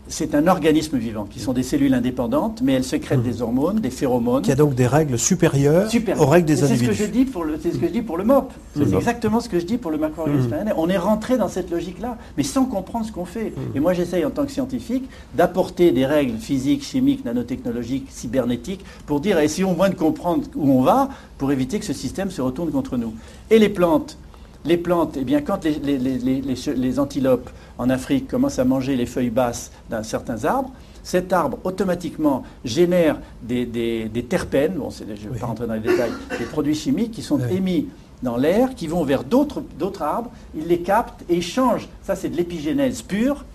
Speaker 3: C'est un organisme vivant, qui sont des cellules indépendantes, mais elles sécrètent des hormones, des phéromones.
Speaker 2: Qui a donc des règles supérieures aux règles des
Speaker 3: Et C'est ce que
Speaker 2: individus.
Speaker 3: je dis pour le, c'est ce que je dis pour le MOP. C'est exactement ce que je dis pour le macroorganisme RNA. On est rentré dans cette logique-là, mais sans comprendre ce qu'on fait. Et moi, j'essaye en tant que scientifique d'apporter des règles physiques, chimiques, nanotechnologiques, cybernétiques, pour dire essayons au moins de comprendre où on va, pour éviter que ce système se retourne contre nous. Et les plantes. Les plantes, eh bien, quand les, antilopes en Afrique commencent à manger les feuilles basses d'un certain arbre, cet arbre automatiquement génère des, des- des terpènes, bon, je ne vais
Speaker 2: Oui.
Speaker 3: pas rentrer dans les détails, des produits chimiques qui sont
Speaker 2: Oui.
Speaker 3: émis dans l'air, qui vont vers d'autres arbres, ils les captent et ils changent, ça c'est de l'épigénèse pure,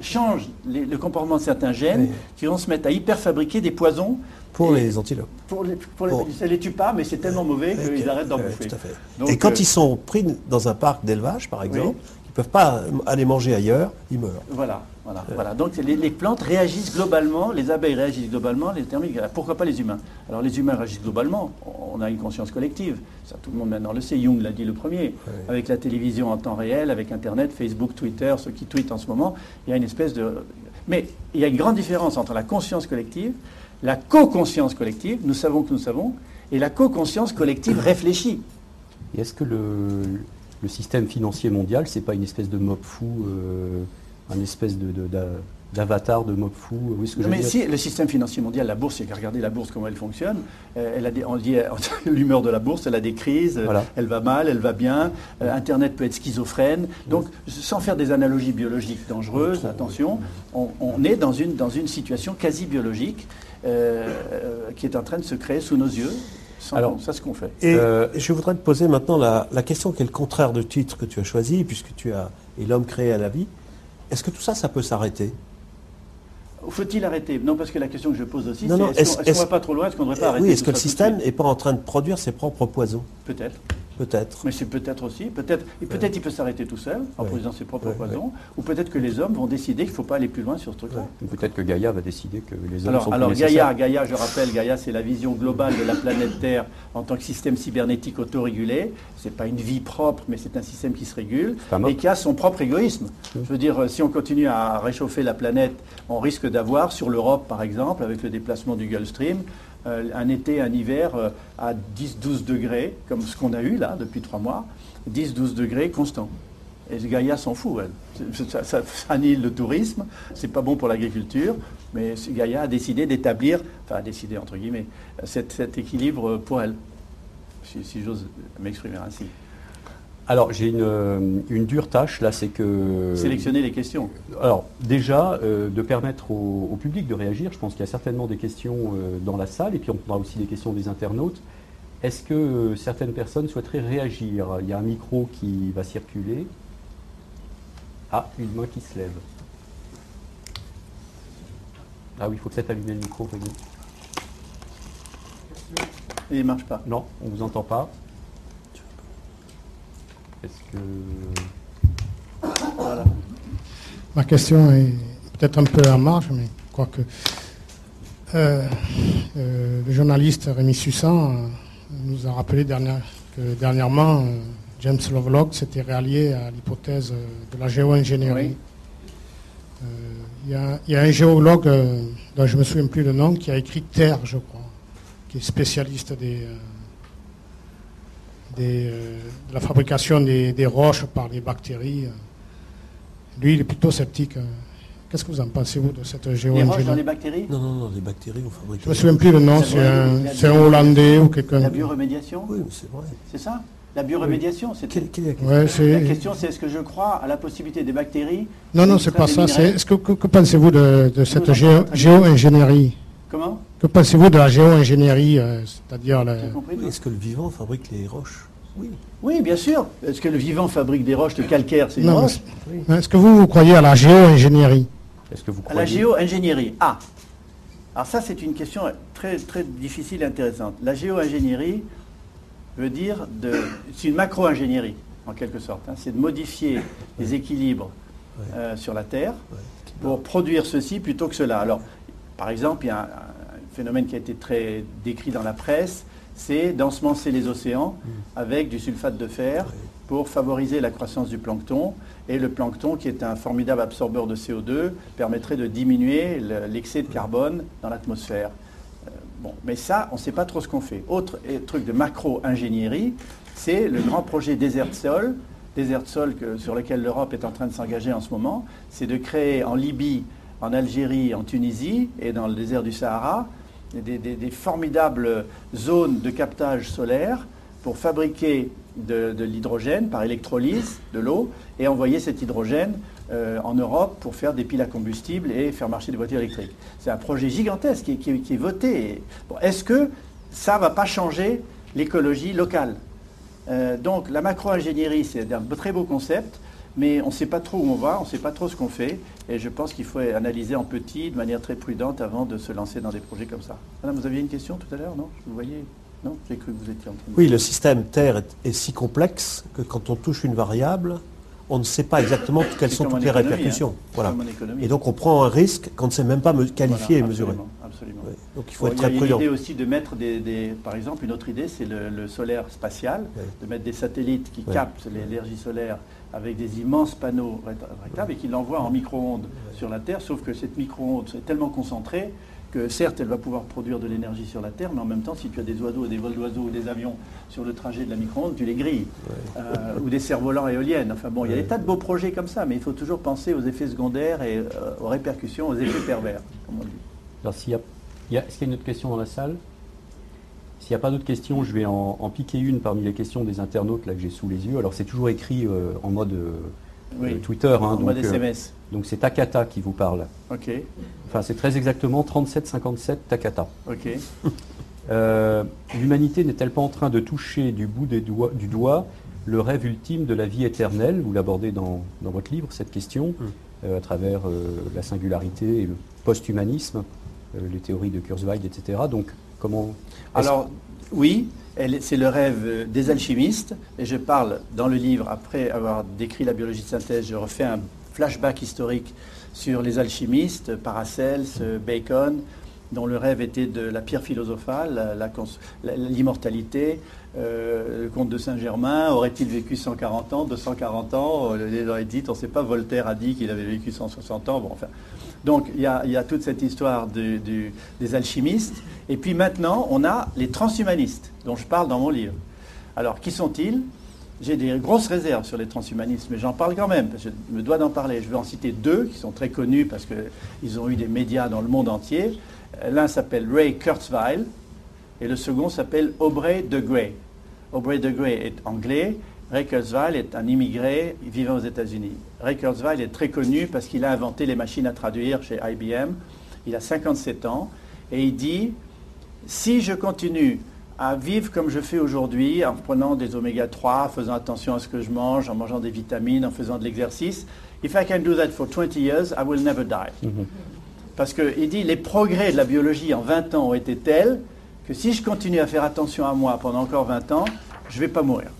Speaker 3: changent les- le comportement de certains gènes
Speaker 2: Oui.
Speaker 3: qui vont se mettre à hyperfabriquer des poisons.
Speaker 2: Pour
Speaker 3: Et
Speaker 2: les antilopes.
Speaker 3: Pour les, pour les- ça les tue pas, mais c'est tellement mauvais qu'ils arrêtent d'en
Speaker 2: Ouais,
Speaker 3: bouffer.
Speaker 2: tout à fait.
Speaker 3: Donc,
Speaker 2: Et quand
Speaker 3: euh,
Speaker 2: ils sont pris dans un parc d'élevage, par exemple, ils ne peuvent pas aller manger ailleurs, ils meurent.
Speaker 3: Voilà, voilà, voilà. Donc les, les plantes réagissent globalement, les abeilles réagissent globalement, les termites, pourquoi pas les humains? Alors les humains réagissent globalement, on a une conscience collective, ça tout le monde maintenant le sait, Jung l'a dit le premier, avec la télévision en temps réel, avec Internet, Facebook, Twitter, ceux qui tweetent en ce moment, il y a une espèce de... Mais il y a une grande différence entre la conscience collective, la co-conscience collective, nous savons que nous savons, et la co-conscience collective réfléchie.
Speaker 1: Et est-ce que le, le système financier mondial, c'est pas une espèce de mob fou, euh, un espèce de, de- d'a- d'avatar, de mob fou. Oui, ce que
Speaker 3: Non,
Speaker 1: je veux
Speaker 3: mais
Speaker 1: dire.
Speaker 3: si le système financier mondial, la bourse, il y a regarder la bourse, comment elle fonctionne. Euh, elle a des, on dit euh, l'humeur de la bourse, elle a des crises, euh, elle va mal, elle va bien. Euh, Internet peut être schizophrène. Donc, sans faire des analogies biologiques dangereuses, attention, on, on est dans une, dans une situation quasi biologique euh, euh, qui est en train de se créer sous nos yeux. Sans
Speaker 1: Alors,
Speaker 3: sache ce qu'on fait.
Speaker 2: Et
Speaker 1: Euh,
Speaker 2: je voudrais te poser maintenant la, la question qui est le contraire du titre que tu as choisi, puisque tu as Et l'homme créé à la vie. Est-ce que tout ça, ça peut s'arrêter?
Speaker 3: Faut-il arrêter? Non, parce que la question que je pose aussi, c'est est-ce qu'on est-ce- va pas trop loin? Est-ce qu'on ne devrait pas arrêter
Speaker 2: Oui, est-ce que le
Speaker 3: ça de
Speaker 2: système n'est pas en train de produire ses propres poisons?
Speaker 3: Peut-être.
Speaker 2: Peut-être.
Speaker 3: Mais c'est peut-être aussi, peut-être, peut-être il peut s'arrêter tout seul en produisant ses propres poisons, ou peut-être que les hommes vont décider qu'il ne faut pas aller plus loin sur ce truc-là.
Speaker 1: Ou Peut-être que Gaïa va décider que les hommes
Speaker 3: Alors,
Speaker 1: sont
Speaker 3: alors Gaïa. Gaïa, je rappelle, Gaïa, c'est la vision globale de la planète Terre en tant que système cybernétique autorégulé. C'est pas une vie propre, mais c'est un système qui se régule et qui a son propre égoïsme. Je veux dire, si on continue à réchauffer la planète, on risque d'avoir sur l'Europe, par exemple, avec le déplacement du Gulf Stream, un été, un hiver euh, à 10-12 degrés, comme ce qu'on a eu là depuis trois mois, 10-12 degrés constant. Et Gaïa s'en fout, elle. Ça, ça- annihile le tourisme, c'est pas bon pour l'agriculture, mais Gaïa a décidé d'établir, enfin a décidé entre guillemets, cet, équilibre pour elle, si j'ose m'exprimer ainsi.
Speaker 1: Alors, j'ai une, euh, une dure tâche, là, c'est que...
Speaker 3: Sélectionner les questions.
Speaker 1: Alors, déjà, euh, de permettre au, au public de réagir. Je pense qu'il y a certainement des questions euh, dans la salle, et puis on prendra aussi des questions des internautes. Est-ce que euh, certaines personnes souhaiteraient réagir? Il y a un micro qui va circuler. Ah, une main qui se lève. Ah oui, il faut peut-être allumer le micro.
Speaker 3: Et il ne marche pas.
Speaker 1: Non, on ne vous entend pas. Est-ce que...
Speaker 3: Voilà.
Speaker 4: Ma question est peut-être un peu en marge, mais quoique. Euh, euh, le journaliste Rémi Sussan euh, nous a rappelé dernière- que dernièrement, euh, James Lovelock s'était rallié à l'hypothèse euh, de la géo-ingénierie.
Speaker 3: Oui.
Speaker 4: Il y, y a un géologue, dont je ne me souviens plus le nom, qui a écrit Terre, je crois, qui est spécialiste des, des, euh, de la fabrication des, des roches par les bactéries. Lui, il est plutôt sceptique. euh. Qu'est-ce que vous en pensez, vous, de cette
Speaker 3: Les roches dans les
Speaker 4: géo-ingénierie
Speaker 3: bactéries
Speaker 2: Non, non, non, les bactéries ont fabriqué.
Speaker 4: Je ne me souviens plus le nom,
Speaker 3: C'est
Speaker 4: un, Hollandais ou quelqu'un.
Speaker 3: La bioremédiation
Speaker 2: Oui, c'est vrai.
Speaker 3: C'est ça? La bioremédiation c'est
Speaker 2: Quelle, la question?
Speaker 4: Ouais,
Speaker 3: La
Speaker 4: c'est...
Speaker 3: question, c'est est-ce que je crois à la possibilité des bactéries
Speaker 4: Non, non, c'est pas ça. est-ce que, que, que pensez-vous de, de cette géo-ingénierie?
Speaker 3: Comment?
Speaker 4: Que pensez-vous de la géo-ingénierie, euh, c'est-à-dire la-
Speaker 2: Est-ce que le vivant fabrique les roches? Oui.
Speaker 3: Oui, bien sûr. Est-ce que le vivant fabrique des roches de calcaire C'est une
Speaker 4: Non,
Speaker 3: roche
Speaker 4: Est-ce que vous, vous croyez à la géo-ingénierie
Speaker 1: Est-ce que vous
Speaker 3: À la géo-ingénierie. Ah Alors ça, c'est une question très, très difficile et intéressante. La géo-ingénierie veut dire de... C'est une macro-ingénierie, en quelque sorte. hein. C'est de modifier les équilibres euh, sur la Terre pour produire ceci plutôt que cela. Alors, par exemple, il y a un, un phénomène qui a été très décrit dans la presse, c'est d'ensemencer les océans avec du sulfate de fer pour favoriser la croissance du plancton. Et le plancton, qui est un formidable absorbeur de CO2, permettrait de diminuer le- l'excès de carbone dans l'atmosphère. Euh, Bon, mais ça, on ne sait pas trop ce qu'on fait. Autre truc de macro-ingénierie, c'est le grand projet Desert Sol, Desert Sol que- sur lequel l'Europe est en train de s'engager en ce moment. C'est de créer en Libye, en Algérie, en Tunisie et dans le désert du Sahara des, formidables zones de captage solaire pour fabriquer de, l'hydrogène par électrolyse de l'eau et envoyer cet hydrogène euh, en Europe pour faire des piles à combustible et faire marcher des voitures électriques. C'est un projet gigantesque qui, est- voté. Est-ce que ça ne va pas changer l'écologie locale? Euh, Donc la macro-ingénierie, c'est un très beau concept, mais on ne sait pas trop où on va, on ne sait pas trop ce qu'on fait, et je pense qu'il faut analyser en petit, de manière très prudente, avant de se lancer dans des projets comme ça. Madame, vous aviez une question tout à l'heure, non? Vous voyez? Non? J'ai cru que vous étiez en train de...
Speaker 2: Oui, le système Terre est, est si complexe que quand on touche une variable, on ne sait pas exactement quelles sont toutes les
Speaker 3: économie,
Speaker 2: répercussions.
Speaker 3: hein.
Speaker 2: Voilà. Et donc on prend un risque qu'on ne sait même pas qualifier
Speaker 3: Voilà,
Speaker 2: et mesurer.
Speaker 3: absolument.
Speaker 2: Donc il faut
Speaker 3: Bon,
Speaker 2: être
Speaker 3: il y a
Speaker 2: très
Speaker 3: une
Speaker 2: prudent.
Speaker 3: idée aussi de mettre des, des- par exemple, une autre idée, c'est le, le solaire spatial, de mettre des satellites qui captent l'énergie solaire avec des immenses panneaux rétra- rétractables et qui l'envoient en micro-ondes sur la Terre, sauf que cette micro-onde est tellement concentrée que certes, elle va pouvoir produire de l'énergie sur la Terre, mais en même temps, si tu as des oiseaux, des vols d'oiseaux ou des avions sur le trajet de la micro-ondes, tu les grilles. Euh, ou des cerfs-volants éoliennes. Enfin bon, il y a des tas de beaux projets comme ça, mais il faut toujours penser aux effets secondaires et euh, aux répercussions, aux effets pervers, comme on dit.
Speaker 1: Alors, s'il y a, il y a- est-ce qu'il y a une autre question dans la salle? S'il n'y a pas d'autres questions, je vais en, en piquer une parmi les questions des internautes là, que j'ai sous les yeux. Alors, c'est toujours écrit euh, en mode euh,
Speaker 3: Oui.
Speaker 1: euh, Twitter. hein,
Speaker 3: en
Speaker 1: donc,
Speaker 3: mode
Speaker 1: euh,
Speaker 3: SMS.
Speaker 1: donc, c'est Takata qui vous parle.
Speaker 3: Ok,
Speaker 1: Enfin, c'est très exactement 3757 Takata.
Speaker 3: ok. (laughs)
Speaker 1: Euh, L'humanité n'est-elle pas en train de toucher du bout des doigts, du doigt le rêve ultime de la vie éternelle? Vous l'abordez dans, dans votre livre, cette question, euh, à travers euh, la singularité et le post-humanisme, euh, les théories de Kurzweil, etc. Donc,
Speaker 3: Alors, oui, c'est le rêve des alchimistes, et je parle dans le livre, après avoir décrit la biologie de synthèse, je refais un flashback historique sur les alchimistes, Paracels, Bacon, dont le rêve était de la pierre philosophale, l'immortalité. Euh, le comte de Saint-Germain, aurait-il vécu 140 ans, 240 ans Euh, Les disent, on ne sait pas, Voltaire a dit qu'il avait vécu 160 ans. Bon, enfin, donc il y, a, toute cette histoire des alchimistes. Et puis maintenant, on a les transhumanistes, dont je parle dans mon livre. Alors, qui sont-ils? J'ai des grosses réserves sur les transhumanistes, mais j'en parle quand même, parce que je me dois d'en parler. Je vais en citer deux qui sont très connus parce qu'ils ont eu des médias dans le monde entier. L'un s'appelle Ray Kurzweil et le second s'appelle Aubrey de Grey. Aubrey de Grey est anglais. Ray Kurzweil est un immigré vivant aux États-Unis. Ray Kurzweil est très connu parce qu'il a inventé les machines à traduire chez IBM. Il a 57 ans et il dit si je continue à vivre comme je fais aujourd'hui, en prenant des oméga 3, en faisant attention à ce que je mange, en mangeant des vitamines, en faisant de l'exercice, if I can do that for 20 years, I will never die.
Speaker 1: Mhm.
Speaker 3: Parce qu'il dit les progrès de la biologie en 20 ans ont été tels que si je continue à faire attention à moi pendant encore 20 ans, je ne vais pas mourir.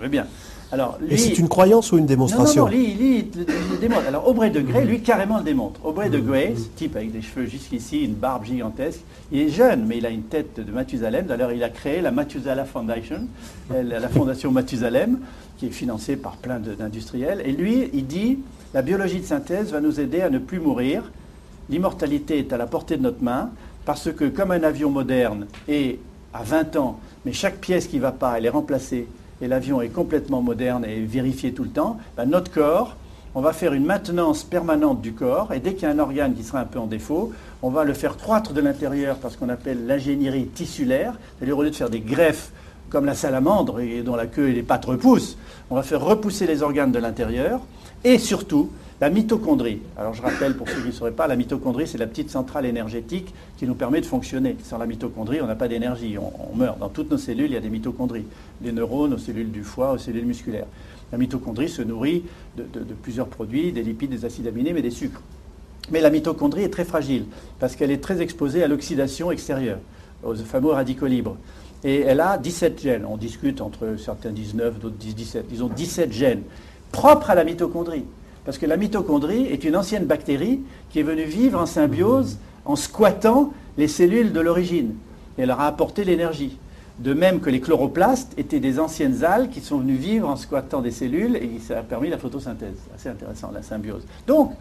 Speaker 3: Veut bien. Alors,
Speaker 2: Et c'est une croyance ou une démonstration
Speaker 3: non, non, lui, lui, il, il le démontre. Alors, Aubrey de Grey, lui, carrément le démontre. Aubrey de Grey, ce type avec des cheveux jusqu'ici, une barbe gigantesque, il est jeune, mais il a une tête de Mathusalem. D'ailleurs, il a créé la Mathusalem Foundation, la fondation Mathusalem, qui est financée par plein d'industriels. Et lui, il dit, la biologie de synthèse va nous aider à ne plus mourir. L'immortalité est à la portée de notre main, parce que comme un avion moderne est à 20 ans, mais chaque pièce qui ne va pas, elle est remplacée, et l'avion est complètement moderne et vérifié tout le temps, ben, notre corps, on va faire une maintenance permanente du corps, et dès qu'il y a un organe qui sera un peu en défaut, on va le faire croître de l'intérieur par ce qu'on appelle l'ingénierie tissulaire, c'est-à-dire au lieu de faire des greffes comme la salamandre dont la queue et les pattes repoussent, on va faire repousser les organes de l'intérieur, et surtout la mitochondrie. Alors je rappelle pour ceux qui ne sauraient pas, la mitochondrie c'est la petite centrale énergétique qui nous permet de fonctionner. Sans la mitochondrie, on n'a pas d'énergie, on, meurt. Dans toutes nos cellules, il y a des mitochondries, des neurones, aux cellules du foie, aux cellules musculaires. La mitochondrie se nourrit de, de- plusieurs produits, des lipides, des acides aminés, mais des sucres. Mais la mitochondrie est très fragile parce qu'elle est très exposée à l'oxydation extérieure, aux fameux radicaux libres. Et elle a 17 gènes. On discute entre certains 19, d'autres disent 17. Disons 17 gènes propres à la mitochondrie. Parce que la mitochondrie est une ancienne bactérie qui est venue vivre en symbiose en squattant les cellules de l'origine. Et elle leur a apporté l'énergie. De même que les chloroplastes étaient des anciennes algues qui sont venues vivre en squattant des cellules et ça a permis la photosynthèse. Assez intéressant, la symbiose. Donc,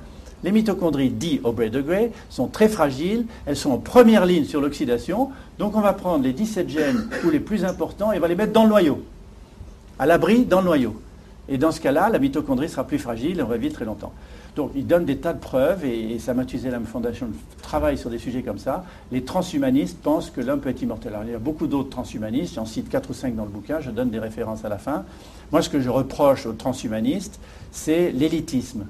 Speaker 3: les mitochondries, dit Aubrey de Grey, sont très fragiles, elles sont en première ligne sur l'oxydation, donc on va prendre les 17 gènes ou les plus importants et on va les mettre dans le noyau, à l'abri dans le noyau. Et dans ce cas-là, la mitochondrie sera plus fragile et on va vivre très longtemps. Donc il donne des tas de preuves et, et sa Mathusalem Foundation travaille sur des sujets comme ça. Les transhumanistes pensent que l'homme peut être immortel. Alors il y a beaucoup d'autres transhumanistes, j'en cite 4 ou 5 dans le bouquin, je donne des références à la fin. Moi ce que je reproche aux transhumanistes, c'est l'élitisme.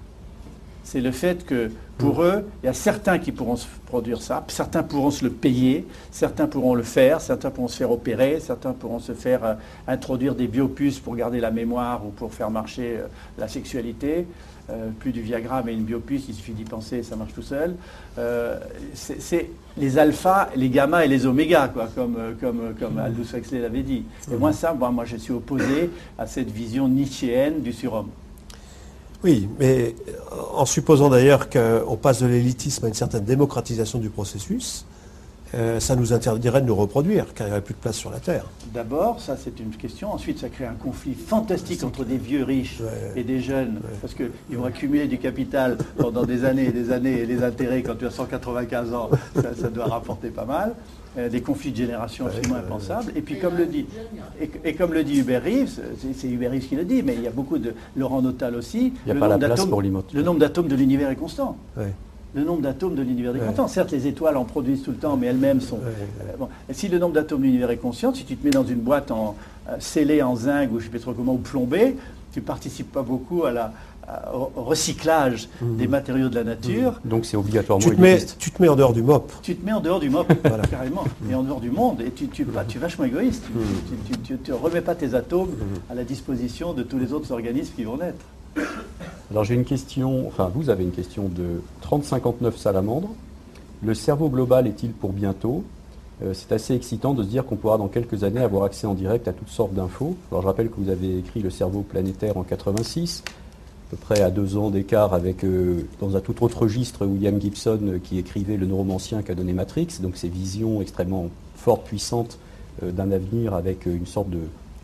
Speaker 3: C'est le fait que pour eux, il y a certains qui pourront se produire ça, certains pourront se le payer, certains pourront le faire, certains pourront se faire opérer, certains pourront se faire euh, introduire des biopuces pour garder la mémoire ou pour faire marcher euh, la sexualité. Euh, plus du Viagra, mais une biopuce, il suffit d'y penser, ça marche tout seul. C'est les alphas, les gammas et les omégas, quoi, comme, comme, comme Aldous Huxley l'avait dit. Et moi, ça, moi, moi, je suis opposé à cette vision nietzschéenne du surhomme.
Speaker 2: Oui, mais en supposant d'ailleurs qu'on passe de l'élitisme à une certaine démocratisation du processus, euh, ça nous interdirait de nous reproduire, car il n'y aurait plus de place sur la Terre.
Speaker 3: D'abord, ça c'est une question. Ensuite, ça crée un conflit fantastique entre des vieux riches
Speaker 2: Ouais.
Speaker 3: et des jeunes, parce qu'ils vont accumuler du capital pendant des années et des années, et les intérêts, quand tu as 195 ans, ça, ça doit rapporter pas mal. Euh, des conflits de génération absolument impensables. Et puis, comme le dit, et, et comme le dit Hubert Reeves, c'est- Hubert Reeves qui le dit, mais il y a beaucoup de Laurent Notal aussi.
Speaker 1: Il y a
Speaker 3: le
Speaker 1: pas la
Speaker 3: nombre
Speaker 1: place
Speaker 3: d'atomes-
Speaker 1: pour l'imote.
Speaker 3: Le nombre d'atomes de l'univers est constant.
Speaker 2: Ouais.
Speaker 3: Le nombre d'atomes de l'univers est
Speaker 2: Ouais.
Speaker 3: constant. Certes, les étoiles en produisent tout le temps, mais elles-mêmes sont.
Speaker 2: Ouais.
Speaker 3: Euh, bon. Si le nombre d'atomes de l'univers est conscient, si tu te mets dans une boîte en euh, scellée en zinc ou je ne sais pas trop comment, ou plombée, tu ne participes pas beaucoup à la, au recyclage des matériaux de la nature.
Speaker 1: Donc c'est obligatoirement
Speaker 2: Tu te, mets, tu te mets en dehors du MOP.
Speaker 3: Tu te mets en dehors du MOP, (laughs) carrément, et en dehors du monde, et tu, tu, bah, tu es vachement égoïste. Tu ne remets pas tes atomes à la disposition de tous les autres organismes qui vont naître. (coughs)
Speaker 1: Alors j'ai une question, enfin vous avez une question de 3059 salamandres. Le cerveau global est-il pour bientôt? Euh, C'est assez excitant de se dire qu'on pourra dans quelques années avoir accès en direct à toutes sortes d'infos. Alors je rappelle que vous avez écrit Le cerveau planétaire en 86, à peu près à deux ans d'écart avec, euh, dans un tout autre registre, William Gibson euh, qui écrivait Le neuromancien qu'a donné Matrix, donc ces visions extrêmement fortes, puissantes euh, d'un avenir avec une sorte de,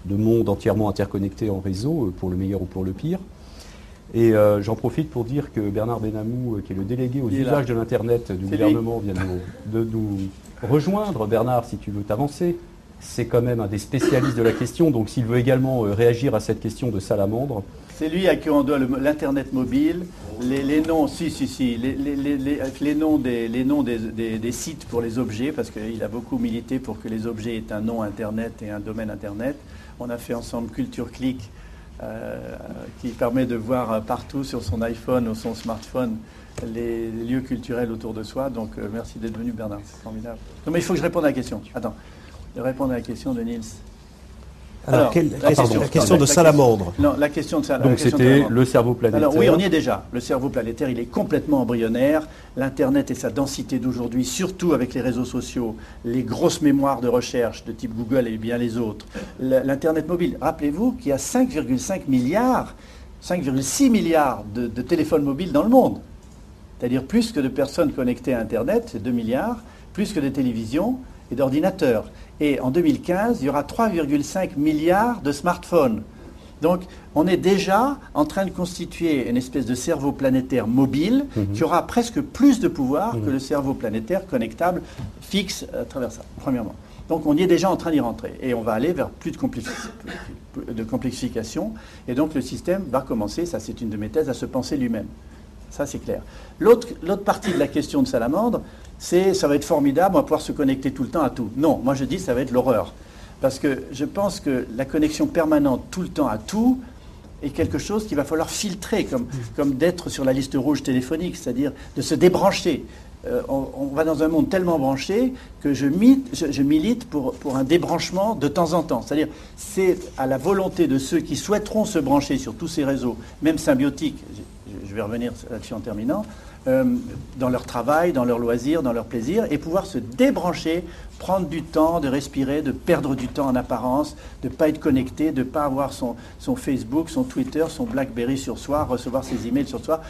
Speaker 1: de monde entièrement interconnecté en réseau, pour le meilleur ou pour le pire. Et j'en profite pour dire que Bernard Benamou, qui est le délégué aux usages de l'Internet du gouvernement, vient de nous rejoindre. Bernard, si tu veux t'avancer, c'est quand même un des spécialistes de la question. Donc s'il veut également euh, réagir à cette question de salamandre,
Speaker 3: C'est lui à qui on doit l'Internet mobile, les, noms, si, si, si, les, noms, des, sites pour les objets, parce qu'il a beaucoup milité pour que les objets aient un nom Internet et un domaine Internet. On a fait ensemble Culture Click, euh, qui permet de voir partout sur son iPhone ou son smartphone les lieux culturels autour de soi. Donc euh, merci d'être venu Bernard, c'est formidable. Non mais il faut que je réponde à la question. Attends, vais répondre à la question de Niels.
Speaker 2: Alors,
Speaker 3: Alors,
Speaker 2: quelle-
Speaker 3: la
Speaker 2: la, question,
Speaker 3: question-
Speaker 2: la question de
Speaker 3: la
Speaker 2: salamandre.
Speaker 3: Non, la question de la
Speaker 1: donc
Speaker 3: de
Speaker 1: c'était
Speaker 3: salamandre.
Speaker 1: le cerveau planétaire.
Speaker 3: Alors oui, on y est déjà. Le cerveau planétaire, il est complètement embryonnaire. L'Internet et sa densité d'aujourd'hui, surtout avec les réseaux sociaux, les grosses mémoires de recherche de type Google et bien les autres, l'Internet mobile. Rappelez-vous qu'il y a 5,5 milliards, 5,6 milliards de, de téléphones mobiles dans le monde. C'est-à-dire plus que de personnes connectées à Internet, c'est 2 milliards, plus que de télévisions et d'ordinateurs. Et en 2015, il y aura 3,5 milliards de smartphones. Donc, on est déjà en train de constituer une espèce de cerveau planétaire mobile qui aura presque plus de pouvoir que le cerveau planétaire connectable fixe à travers ça, premièrement. Donc, on y est déjà en train d'y rentrer. Et on va aller vers plus de, complexi- de complexification. Et donc, le système va commencer, ça c'est une de mes thèses, à se penser lui-même. Ça, c'est clair. L'autre l'autre partie de la question de Salamandre, c'est ça va être formidable, on va pouvoir se connecter tout le temps à tout. Non, moi je dis ça va être l'horreur. Parce que je pense que la connexion permanente tout le temps à tout est quelque chose qu'il va falloir filtrer, comme, comme d'être sur la liste rouge téléphonique, c'est-à-dire de se débrancher. Euh, on, on va dans un monde tellement branché que je, milite- je- je milite pour, pour un débranchement de temps en temps. C'est-à-dire, c'est à la volonté de ceux qui souhaiteront se brancher sur tous ces réseaux, même symbiotiques, je- je vais revenir là-dessus en terminant, euh, dans leur travail, dans leurs loisirs, dans leurs plaisirs, et pouvoir se débrancher, prendre du temps, de respirer, de perdre du temps en apparence, de ne pas être connecté, de ne pas avoir son, son Facebook, son Twitter, son BlackBerry sur soi, recevoir ses emails sur soi.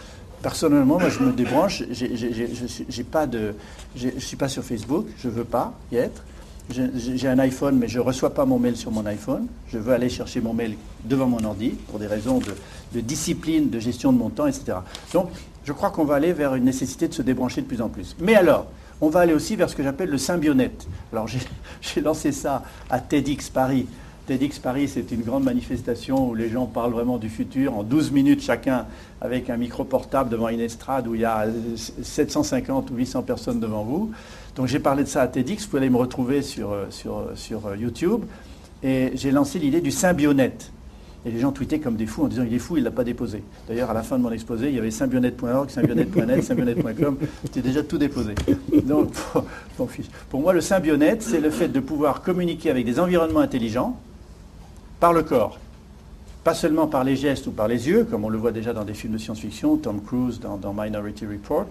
Speaker 3: Personnellement, moi, je me débranche. j'ai- pas de, je ne suis pas sur Facebook, je ne veux pas y être. J'ai j'ai un iPhone, mais je ne reçois pas mon mail sur mon iPhone. Je veux aller chercher mon mail devant mon ordi pour des raisons de, de discipline, de gestion de mon temps, etc. Donc, je crois qu'on va aller vers une nécessité de se débrancher de plus en plus. Mais alors, on va aller aussi vers ce que j'appelle le symbionette. Alors, (laughs) j'ai lancé ça à TEDx Paris. TEDx Paris, c'est une grande manifestation où les gens parlent vraiment du futur en 12 minutes chacun avec un micro portable devant une estrade où il y a 750 ou 800 personnes devant vous. Donc j'ai parlé de ça à TEDx, vous pouvez aller me retrouver sur, euh, euh, euh, YouTube. Et j'ai lancé l'idée du symbionette. Et les gens tweetaient comme des fous en disant il est fou, il ne l'a pas déposé. D'ailleurs, à la fin de mon exposé, il y avait symbionette.org, symbionette.net, (laughs) symbionette.com, c'était déjà tout déposé. Donc, m'en fiche. Pour moi, le symbionette, c'est le fait de pouvoir communiquer avec des environnements intelligents par le corps. Pas seulement par les gestes ou par les yeux, comme on le voit déjà dans des films de science-fiction, Tom Cruise dans, dans Minority Report,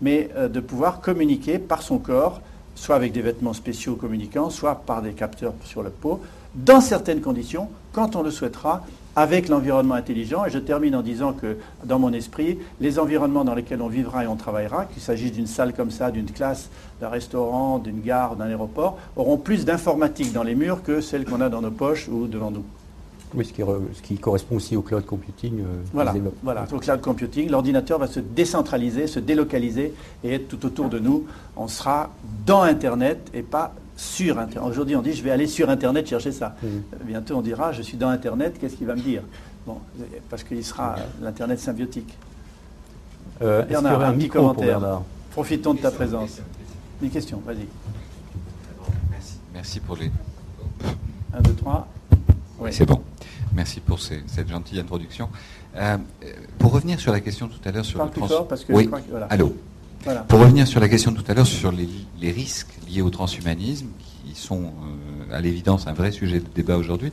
Speaker 3: mais euh, de pouvoir communiquer par son corps, soit avec des vêtements spéciaux communicants, soit par des capteurs sur la peau, dans certaines conditions, quand on le souhaitera, avec l'environnement intelligent. Et je termine en disant que, dans mon esprit, les environnements dans lesquels on vivra et on travaillera, qu'il s'agisse d'une salle comme ça, d'une classe, d'un restaurant, d'une gare, d'un aéroport, auront plus d'informatique dans les murs que celles qu'on a dans nos poches ou devant nous.
Speaker 1: Oui, ce qui, ce qui correspond aussi au cloud computing. Euh,
Speaker 3: voilà, voilà, au cloud computing. L'ordinateur va se décentraliser, se délocaliser et être tout autour de nous. On sera dans Internet et pas sur Internet. Aujourd'hui, on dit je vais aller sur Internet chercher ça. Mmh. Bientôt, on dira je suis dans Internet, qu'est-ce qu'il va me dire? Bon, parce qu'il sera l'Internet symbiotique.
Speaker 1: Euh, Bernard, un, petit commentaire.
Speaker 3: Profitons de ta présence. Une question, vas-y.
Speaker 5: Merci. Merci pour les.
Speaker 3: 1, 2, 3.
Speaker 5: Oui, c'est bon. Merci pour cette gentille introduction. Euh, pour revenir sur la question tout à l'heure sur
Speaker 3: le trans... parce que
Speaker 5: oui. Allô? Pour revenir sur la question tout à l'heure sur les, risques liés au transhumanisme, qui sont euh, à l'évidence un vrai sujet de débat aujourd'hui,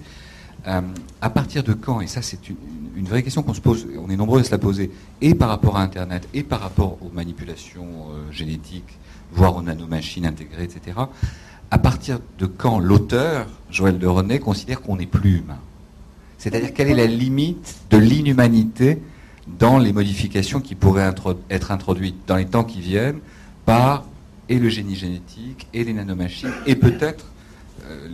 Speaker 5: euh, à partir de quand, et ça c'est une, vraie question qu'on se pose, on est nombreux à se la poser, et par rapport à Internet, et par rapport aux manipulations euh, génétiques, voire aux nanomachines intégrées, etc., à partir de quand l'auteur, Joël de René, considère qu'on n'est plus humain? C'est-à-dire quelle est la limite de l'inhumanité dans les modifications qui pourraient être introduites dans les temps qui viennent par et le génie génétique et les nanomachines et peut-être euh,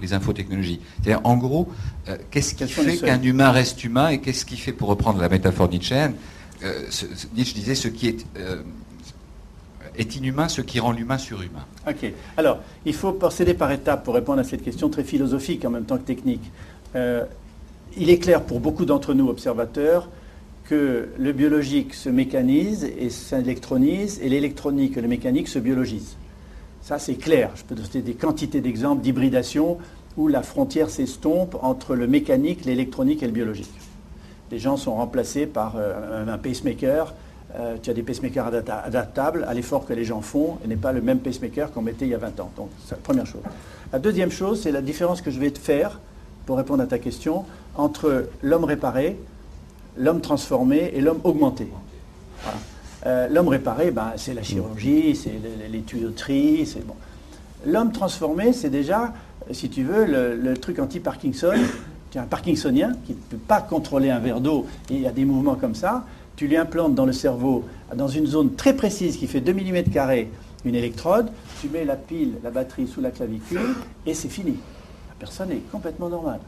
Speaker 5: les infotechnologies. C'est-à-dire, en gros, euh, qu'est-ce qui fait qu'un humain reste humain et qu'est-ce qui fait, pour reprendre la métaphore nietzschéenne, euh, Nietzsche disait ce qui est, est inhumain, ce qui rend l'humain surhumain.
Speaker 3: Ok. Alors, il faut procéder par étapes pour répondre à cette question très philosophique en même temps que technique. il est clair pour beaucoup d'entre nous, observateurs, que le biologique se mécanise et s'électronise, et l'électronique et le mécanique se biologisent. Ça, c'est clair. Je peux donner des quantités d'exemples d'hybridation où la frontière s'estompe entre le mécanique, l'électronique et le biologique. Les gens sont remplacés par euh, un pacemaker. Euh, tu as des pacemakers adaptables à l'effort que les gens font et n'est pas le même pacemaker qu'on mettait il y a 20 ans. Donc, c'est la première chose. La deuxième chose, c'est la différence que je vais te faire, pour répondre à ta question, entre l'homme réparé, l'homme transformé et l'homme augmenté. Euh, l'homme réparé, ben, c'est la chirurgie, c'est les, tuyauteries, c'est bon. L'homme transformé, c'est déjà, si tu veux, le, truc anti-Parkinson. Tu as un Parkinsonien qui ne peut pas contrôler un verre d'eau et il y a des mouvements comme ça. Tu lui implantes dans le cerveau, dans une zone très précise qui fait 2 mm une électrode, tu mets la pile, la batterie sous la clavicule et c'est fini. La personne est complètement normale.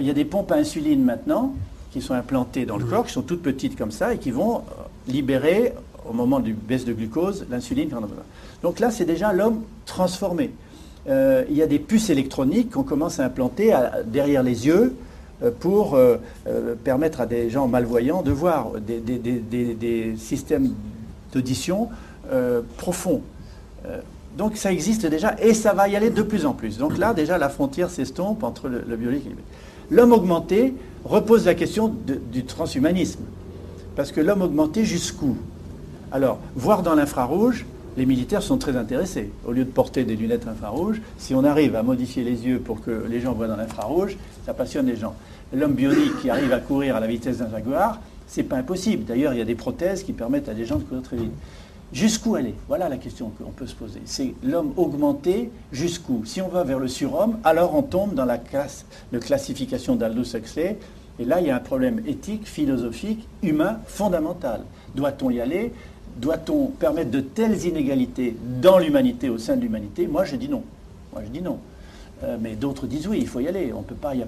Speaker 3: il y a des pompes à insuline maintenant qui sont implantées dans le corps, qui sont toutes petites comme ça et qui vont euh, libérer, au moment du baisse de glucose, l'insuline Donc là, c'est déjà l'homme transformé. Euh, il y a des puces électroniques qu'on commence à implanter derrière les yeux euh, pour permettre à des gens malvoyants de voir des, des systèmes d'audition profonds. donc ça existe déjà et ça va y aller de plus en plus. Donc là, déjà, la frontière s'estompe entre le, le biologique et le L'homme augmenté repose la question du transhumanisme. Parce que l'homme augmenté, jusqu'où? Alors, voir dans l'infrarouge, les militaires sont très intéressés. Au lieu de porter des lunettes infrarouges, si on arrive à modifier les yeux pour que les gens voient dans l'infrarouge, ça passionne les gens. L'homme bionique qui arrive à courir à la vitesse d'un jaguar, c'est pas impossible. D'ailleurs, il y a des prothèses qui permettent à des gens de courir très vite. Jusqu'où aller? Voilà la question qu'on peut se poser. C'est l'homme augmenté jusqu'où? Si on va vers le surhomme, alors on tombe dans la classe de classification d'Aldous Huxley. Et là, il y a un problème éthique, philosophique, humain fondamental. Doit-on y aller? Doit-on permettre de telles inégalités dans l'humanité, au sein de l'humanité? Moi, je dis non. Moi, je dis non. Euh, mais d'autres disent oui, il faut y aller. On peut pas, il n'y a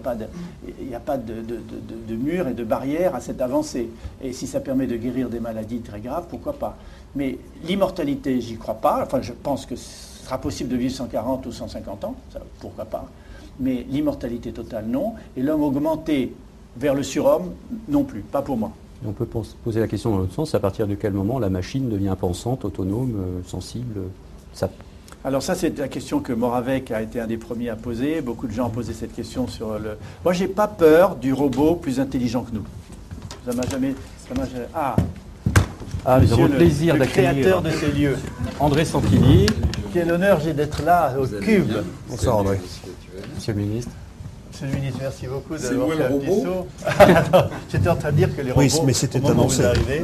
Speaker 3: pas, de, mur et de barrière à cette avancée. Et si ça permet de guérir des maladies très graves, pourquoi pas? Mais l'immortalité, j'y crois pas. Enfin, je pense que ce sera possible de vivre 140 ou 150 ans, pourquoi pas. Mais l'immortalité totale, non. Et l'homme augmenté vers le surhomme, non plus, pas pour moi.
Speaker 1: On peut poser la question dans l'autre sens, à partir de quel moment la machine devient pensante, autonome, euh, sensible ça...
Speaker 3: Alors ça, c'est la question que Moravec a été un des premiers à poser. Beaucoup de gens ont posé cette question sur le... Moi, j'ai pas peur du robot plus intelligent que nous. Ça m'a jamais... Ça m'a jamais... Ah,
Speaker 1: ah, nous avons le plaisir d'accueillir
Speaker 3: créateur de ces lieux.
Speaker 1: André Santilli.
Speaker 3: Quel honneur j'ai d'être là, au Cube.
Speaker 1: Bonsoir André. Monsieur le ministre.
Speaker 3: Monsieur le ministre, merci beaucoup d'avoir fait un petit saut. (laughs) J'étais en train de dire que les robots,
Speaker 2: oui, mais c'était au moment où vous
Speaker 3: arrivez,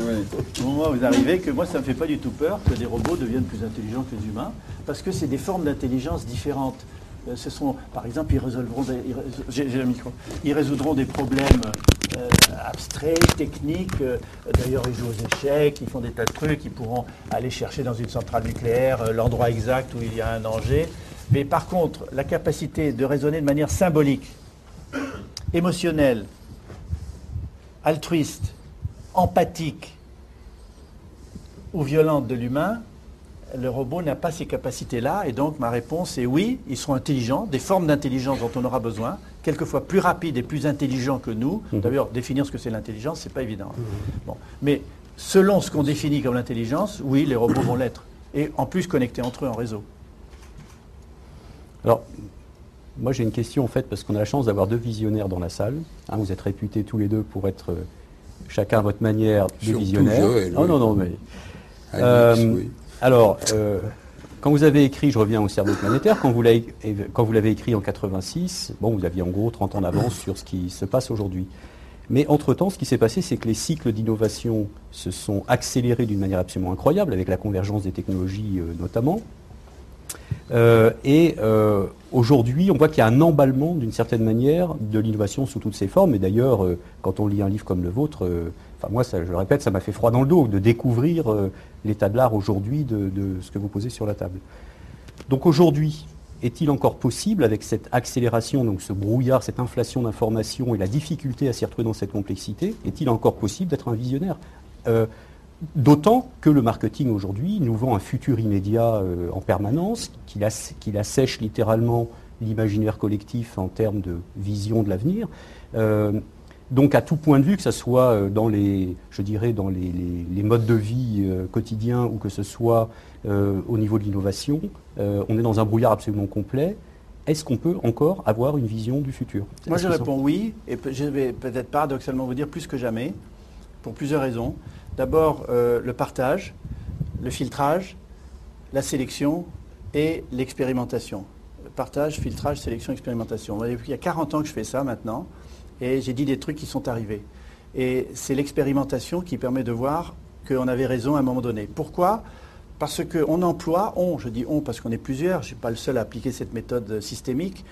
Speaker 3: au moment où vous arrivez, que moi ça ne me fait pas du tout peur que les robots deviennent plus intelligents que les humains, parce que c'est des formes d'intelligence différentes. Euh, ce sont, par exemple, ils résolveront des, j'ai, le micro, ils résoudront des problèmes euh, abstraits, techniques. Euh, d'ailleurs, ils jouent aux échecs, ils font des tas de trucs. Ils pourront aller chercher dans une centrale nucléaire l'endroit exact où il y a un danger. Mais par contre, la capacité de raisonner de manière symbolique, émotionnelle, altruiste, empathique ou violente de l'humain, le robot n'a pas ces capacités-là. Et donc ma réponse est oui, ils sont intelligents, des formes d'intelligence dont on aura besoin, quelquefois plus rapides et plus intelligents que nous. Mhm. D'ailleurs, définir ce que c'est l'intelligence, ce n'est pas évident. Mhm. Bon. Mais selon ce qu'on définit comme l'intelligence, oui, les robots vont l'être. Et en plus connectés entre eux en réseau.
Speaker 1: Alors, moi j'ai une question en fait, parce qu'on a la chance d'avoir deux visionnaires dans la salle. Hein, vous êtes réputés tous les deux pour être euh, chacun à votre manière de visionnaires.
Speaker 6: non,
Speaker 1: non, non, mais. Euh, alors, euh, quand vous avez écrit Je reviens au cerveau planétaire, quand vous l'avez écrit en 86, bon, vous aviez en gros 30 ans d'avance sur ce qui se passe aujourd'hui. Mais entre-temps, ce qui s'est passé, c'est que les cycles d'innovation se sont accélérés d'une manière absolument incroyable, avec la convergence des technologies euh, notamment. Euh, et aujourd'hui, on voit qu'il y a un emballement, d'une certaine manière, de l'innovation sous toutes ses formes. Et d'ailleurs, quand on lit un livre comme le vôtre, Enfin, moi, je le répète, ça m'a fait froid dans le dos de découvrir euh, l'état de l'art aujourd'hui de, ce que vous posez sur la table. Donc aujourd'hui, est-il encore possible, avec cette accélération, donc ce brouillard, cette inflation d'informations et la difficulté à s'y retrouver dans cette complexité, est-il encore possible d'être un visionnaire euh, D'autant que le marketing aujourd'hui nous vend un futur immédiat euh, en permanence, qu'il assèche littéralement l'imaginaire collectif en termes de vision de l'avenir. Donc à tout point de vue, que ce soit euh, dans les, je dirais, dans les, modes de vie euh, quotidiens ou que ce soit euh, au niveau de l'innovation, on est dans un brouillard absolument complet. Est-ce qu'on peut encore avoir une vision du futur?
Speaker 3: Moi je réponds oui, et je vais peut-être paradoxalement vous dire plus que jamais, pour plusieurs raisons. D'abord le partage, le filtrage, la sélection et l'expérimentation. Partage, filtrage, sélection, expérimentation. Il y a 40 ans que je fais ça maintenant et j'ai dit des trucs qui sont arrivés. Et c'est l'expérimentation qui permet de voir qu'on avait raison à un moment donné. Pourquoi? Parce qu'on emploie, on, je dis on parce qu'on est plusieurs, je ne suis pas le seul à appliquer cette méthode systémique,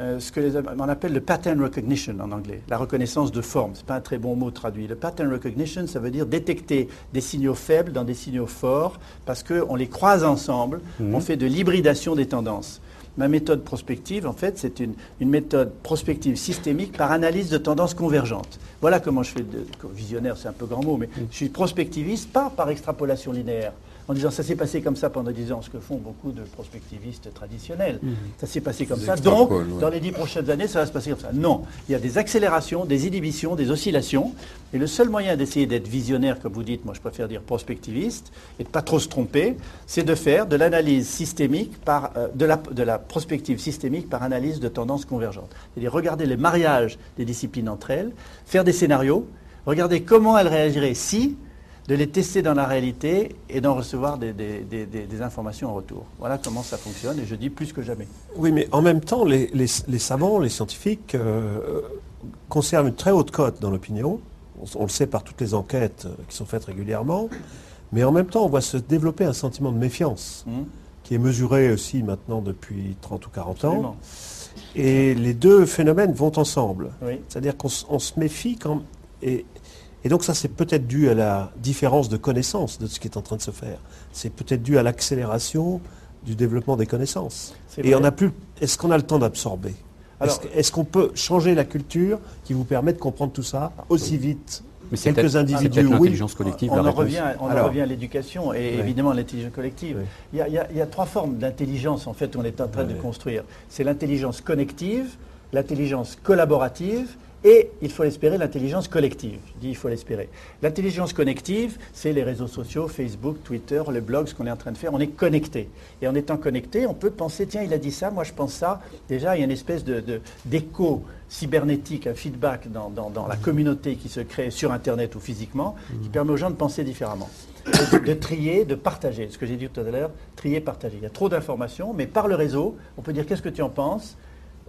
Speaker 3: euh, ce qu'on appelle le pattern recognition en anglais, la reconnaissance de forme. Ce n'est pas un très bon mot traduit. Le pattern recognition, ça veut dire détecter des signaux faibles dans des signaux forts, parce qu'on les croise ensemble, on fait de l'hybridation des tendances. Ma méthode prospective, en fait, c'est une, méthode prospective systémique par analyse de tendances convergentes. Voilà comment je fais de visionnaire, c'est un peu grand mot, mais je suis prospectiviste, pas par extrapolation linéaire en disant ça s'est passé comme ça pendant 10 ans, ce que font beaucoup de prospectivistes traditionnels. Mhm. Ça s'est passé comme ça, donc dans les 10 prochaines années, ça va se passer comme ça. Non, il y a des accélérations, des inhibitions, des oscillations, et le seul moyen d'essayer d'être visionnaire, comme vous dites, moi je préfère dire prospectiviste, et de pas trop se tromper, c'est de faire de l'analyse systémique par, euh, de, la, de la prospective systémique par analyse de tendances convergentes. C'est-à-dire regarder les mariages des disciplines entre elles, faire des scénarios, regarder comment elles réagiraient si, de les tester dans la réalité et d'en recevoir des, informations en retour. Voilà comment ça fonctionne et je dis plus que jamais.
Speaker 2: Oui, mais en même temps, les, savants, les scientifiques euh, conservent une très haute cote dans l'opinion. On, le sait par toutes les enquêtes euh, qui sont faites régulièrement. Mais en même temps, on voit se développer un sentiment de méfiance mmh. qui est mesuré aussi maintenant depuis 30 ou 40 ans. Et les deux phénomènes vont ensemble. C'est-à-dire qu'on se méfie quand, et, et donc ça, c'est peut-être dû à la différence de connaissances de ce qui est en train de se faire. C'est peut-être dû à l'accélération du développement des connaissances. Et on a plus. Est-ce qu'on a le temps d'absorber? Est-ce qu'on peut changer la culture qui vous permet de comprendre tout ça aussi vite?
Speaker 1: Mais quelques individus, l'intelligence collective.
Speaker 3: On, en revient, on revient à l'éducation et évidemment à l'intelligence collective. Il, y a, trois formes d'intelligence en fait qu'on est en train de construire. C'est l'intelligence connective, l'intelligence collaborative et il faut l'espérer, l'intelligence collective. Je dis il faut l'espérer. L'intelligence connective, c'est les réseaux sociaux, Facebook, Twitter, les blogs, ce qu'on est en train de faire. On est connecté. Et en étant connecté, on peut penser, tiens, il a dit ça, moi je pense ça. Déjà, il y a une espèce d'écho cybernétique, un feedback dans, la communauté qui se crée sur Internet ou physiquement, qui permet aux gens de penser différemment. De, trier, de partager. Ce que j'ai dit tout à l'heure, trier, partager. Il y a trop d'informations, mais par le réseau, on peut dire qu'est-ce que tu en penses?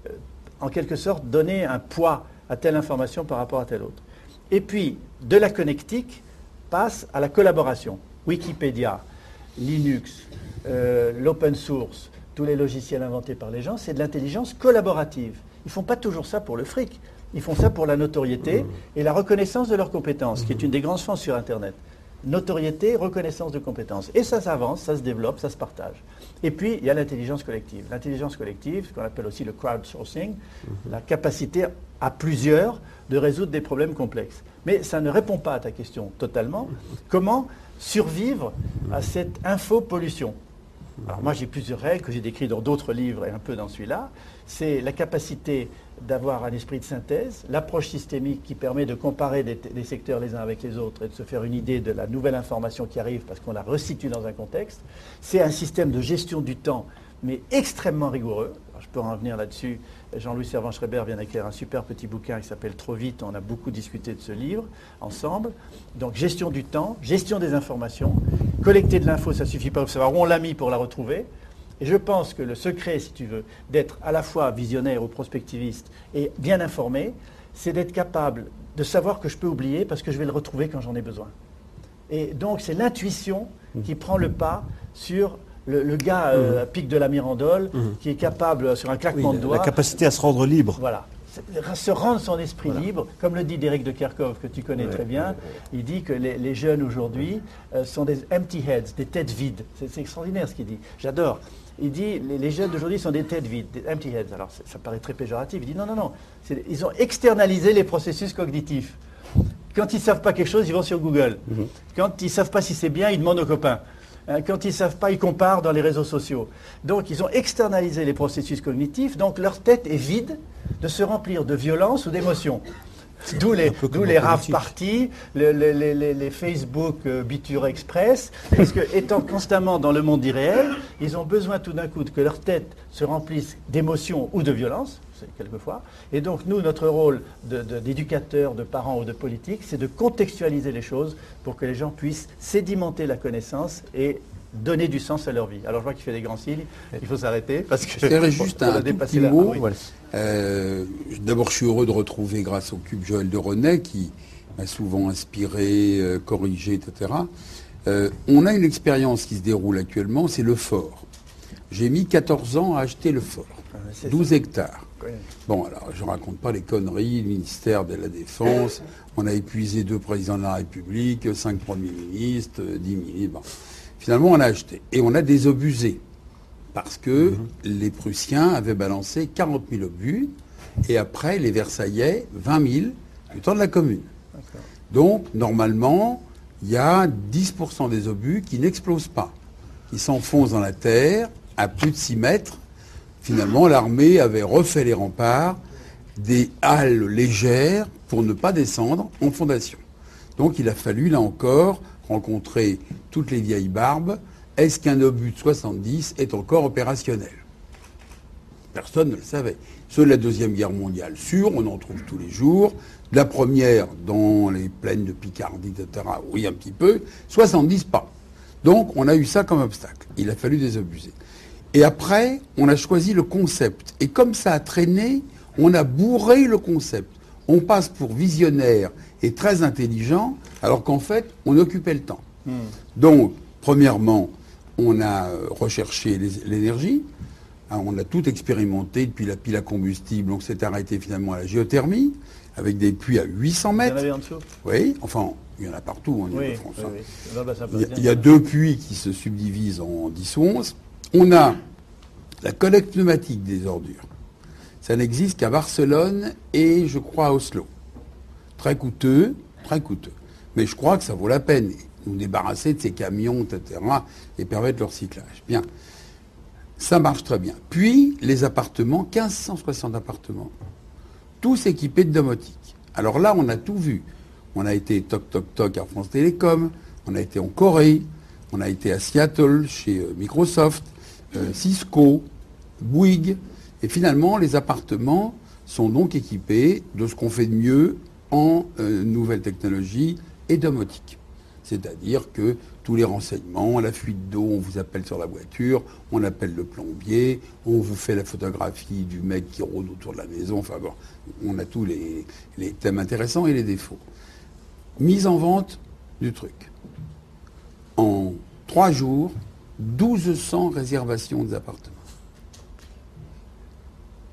Speaker 3: Euh, En quelque sorte, donner un poids à telle information par rapport à telle autre. Et puis, de la connectique passe à la collaboration. Wikipédia, Linux, euh, l'open source, tous les logiciels inventés par les gens, c'est de l'intelligence collaborative. Ils ne font pas toujours ça pour le fric. Ils font ça pour la notoriété et la reconnaissance de leurs compétences, qui est une des grandes chances sur Internet. Notoriété, reconnaissance de compétences. Et ça s'avance, ça se développe, ça se partage. Et puis, il y a l'intelligence collective. L'intelligence collective, ce qu'on appelle aussi le crowdsourcing, la capacité à plusieurs de résoudre des problèmes complexes. Mais ça ne répond pas à ta question totalement. Comment survivre à cette infopollution? Alors moi j'ai plusieurs règles que j'ai décrites dans d'autres livres et un peu dans celui-là. C'est la capacité d'avoir un esprit de synthèse, l'approche systémique qui permet de comparer des, secteurs les uns avec les autres et de se faire une idée de la nouvelle information qui arrive parce qu'on la resitue dans un contexte. C'est un système de gestion du temps, mais extrêmement rigoureux. je peux en revenir là-dessus Jean-Louis Servan-Schreiber vient d'écrire un super petit bouquin qui s'appelle Trop vite. On a beaucoup discuté de ce livre ensemble. Donc, gestion du temps, gestion des informations. Collecter de l'info, ça ne suffit pas pour savoir où on l'a mis pour la retrouver. Et je pense que le secret, si tu veux, d'être à la fois visionnaire ou prospectiviste et bien informé, c'est d'être capable de savoir que je peux oublier parce que je vais le retrouver quand j'en ai besoin. Et donc, c'est l'intuition qui prend le pas sur le, gars euh, mmh. pique de la Mirandole, mmh. qui est capable, sur un claquement de doigts...
Speaker 2: La capacité à se rendre libre.
Speaker 3: Voilà. Se rendre son esprit libre, comme le dit Derek de Kerkhoff, que tu connais très bien, il dit que les, jeunes aujourd'hui euh, sont des empty heads, des têtes vides. C'est extraordinaire ce qu'il dit. J'adore. Il dit les, les jeunes d'aujourd'hui sont des têtes vides, des empty heads. Alors ça, paraît très péjoratif. Il dit non, non, non. Ils ont externalisé les processus cognitifs. Quand ils ne savent pas quelque chose, ils vont sur Google. Mmh. Quand ils ne savent pas si c'est bien, ils demandent aux copains. Hein, quand ils ne savent pas, ils comparent dans les réseaux sociaux. Donc ils ont externalisé les processus cognitifs, donc leur tête est vide de se remplir de violence ou d'émotions. D'où les, les rave parties, les, Facebook euh, Biture Express, parce que étant constamment dans le monde irréel, ils ont besoin tout d'un coup que leur tête se remplisse d'émotions ou de violence, quelquefois. Et donc nous, notre rôle d'éducateur, de, de parents ou de politique, c'est de contextualiser les choses pour que les gens puissent sédimenter la connaissance et donner du sens à leur vie. Alors je vois qu'il fait des grands signes, il faut s'arrêter parce que...
Speaker 6: Je juste (laughs) un petit mot. Euh, d'abord, je suis heureux de retrouver grâce au cube Joël de René qui m'a souvent inspiré, euh, corrigé, etc. Euh, on a une expérience qui se déroule actuellement, c'est le fort. J'ai mis 14 ans à acheter le fort, 12 ah, Bon, alors, je ne raconte pas les conneries, le ministère de la Défense, on a épuisé deux présidents de la République, cinq premiers ministres, dix ministres. Finalement, on a acheté. Et on a désobusé. Parce que mhm. les Prussiens avaient balancé 40 000 obus, et après, les Versaillais, 20 000 du temps de la Commune. Donc, normalement, il y a 10% des obus qui n'explosent pas, qui s'enfoncent dans la terre à plus de 6 mètres. Finalement, l'armée avait refait les remparts, des halles légères pour ne pas descendre en fondation. Donc, il a fallu, là encore, rencontrer toutes les vieilles barbes, est-ce qu'un obus de 70 est encore opérationnel? Personne ne le savait. Ceux de la Deuxième Guerre mondiale, sûr, on en trouve tous les jours. la première, dans les plaines de Picardie, etc., oui, un petit peu. 70, pas. Donc, on a eu ça comme obstacle. Il a fallu désobuser. Et après, on a choisi le concept. Et comme ça a traîné, on a bourré le concept. On passe pour visionnaire et très intelligent, alors qu'en fait, on occupait le temps. Hmm. Donc, premièrement, on a recherché l'énergie, hein, on a tout expérimenté depuis la pile à combustible, donc s'est arrêté finalement à la géothermie, avec des puits à 800 mètres. Il y en
Speaker 3: en dessous?
Speaker 6: Oui, enfin, il y en a partout en France. Hein. Bah, il, y a, deux puits qui se subdivisent en 10 ou 11. On a la collecte pneumatique des ordures. Ça n'existe qu'à Barcelone et je crois à Oslo. Très coûteux, très coûteux. Mais je crois que ça vaut la peine. Nous débarrasser de ces camions, etc. et permettre leur cyclage. Bien. Ça marche très bien. Puis, les appartements, 1560 appartements, tous équipés de domotique. Alors là, on a tout vu. On a été toc toc toc à France Télécom, on a été en Corée, on a été à Seattle chez euh, Microsoft, euh, Cisco, Bouygues, et finalement, les appartements sont donc équipés de ce qu'on fait de mieux en euh, nouvelles technologies et domotique. C'est-à-dire que tous les renseignements, la fuite d'eau, on vous appelle sur la voiture, on appelle le plombier, on vous fait la photographie du mec qui rôde autour de la maison. Enfin bon, on a tous les, les thèmes intéressants et les défauts. Mise en vente du truc. En trois jours, 1200 réservations des appartements.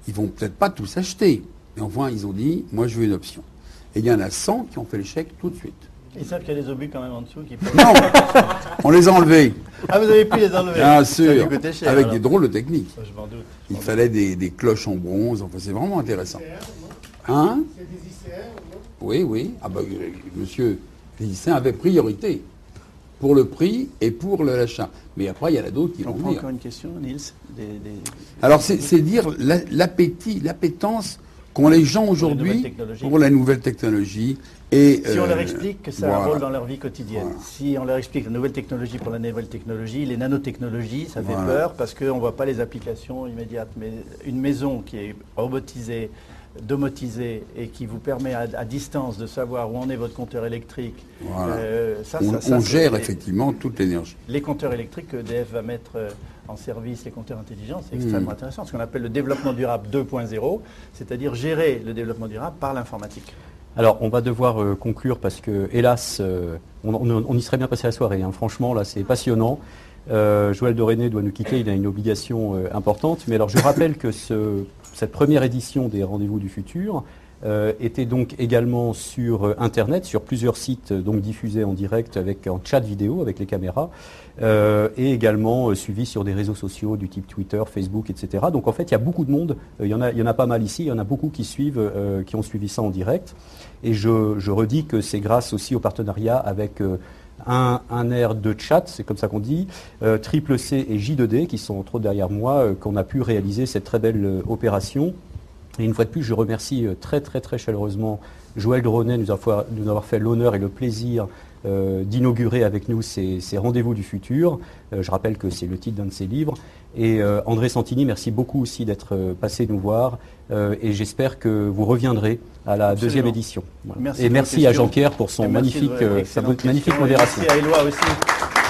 Speaker 6: ils vont peut-être pas tous acheter. Mais enfin, ils ont dit, moi je veux une option. Et il y en a 100 qui ont fait l'échec tout de suite.
Speaker 3: Ils savent qu'il y a des obus quand même en dessous qui
Speaker 6: peuvent... Non On les a enlevés.
Speaker 3: Ah, vous avez pu les enlever
Speaker 6: Bien sûr, avec des drôles de techniques. Je doute. Il fallait des, cloches en bronze, enfin c'est vraiment intéressant. Hein? C'est des ICR Oui, oui. Ah bah, euh, monsieur, les ICR avaient priorité pour le prix et pour l'achat. Mais après, il y en a d'autres qui vont venir.
Speaker 3: encore une question, Nils
Speaker 6: Alors, c'est dire l'appétit, l'appétence qu'ont les gens aujourd'hui pour la nouvelle technologie.
Speaker 3: Et, si on leur euh, explique que ça a un rôle dans leur vie quotidienne, si on leur explique la nouvelle technologie pour la nouvelle technologie, les nanotechnologies, ça fait peur parce qu'on ne voit pas les applications immédiates. Mais une maison qui est robotisée, domotisé et qui vous permet à, distance de savoir où en est votre compteur électrique.
Speaker 6: Euh, on, gère effectivement toute l'énergie.
Speaker 3: Les compteurs électriques que EDF va mettre euh, en service, les compteurs intelligents, c'est extrêmement hmm. intéressant. Ce qu'on appelle le développement durable 2.0, c'est-à-dire gérer le développement durable par l'informatique.
Speaker 1: Alors, on va devoir euh, conclure parce que, hélas, on, y serait bien passé la soirée. Hein. Franchement, là, c'est passionnant. Joël Doréné doit nous quitter, il a une obligation importante. Mais alors, je rappelle que ce cette première édition des Rendez-vous du futur euh, était donc également sur euh, Internet, sur plusieurs sites euh, donc diffusés en direct avec en chat vidéo avec les caméras, et également suivi sur des réseaux sociaux du type Twitter, Facebook, etc. Donc en fait, il y a beaucoup de monde. Il y en a, il y en a pas mal ici. Il y en a beaucoup qui suivent, qui ont suivi ça en direct. Et je, je redis que c'est grâce aussi au partenariat avec un, air de chat, c'est comme ça qu'on dit, euh, Triple C et J2D, qui sont trop derrière moi, euh, qu'on a pu réaliser cette très belle euh, opération. Et une fois de plus, je remercie très très très chaleureusement Joël Dronet de nous avoir, fait l'honneur et le plaisir d'inaugurer avec nous ces, rendez-vous du futur. je rappelle que c'est le titre d'un de ses livres. Et André Santini, merci beaucoup aussi d'être passé nous voir. Et j'espère que vous reviendrez à la deuxième édition. et merci à Jean-Pierre pour son magnifique, sa magnifique modération.
Speaker 3: Merci à Éloi aussi.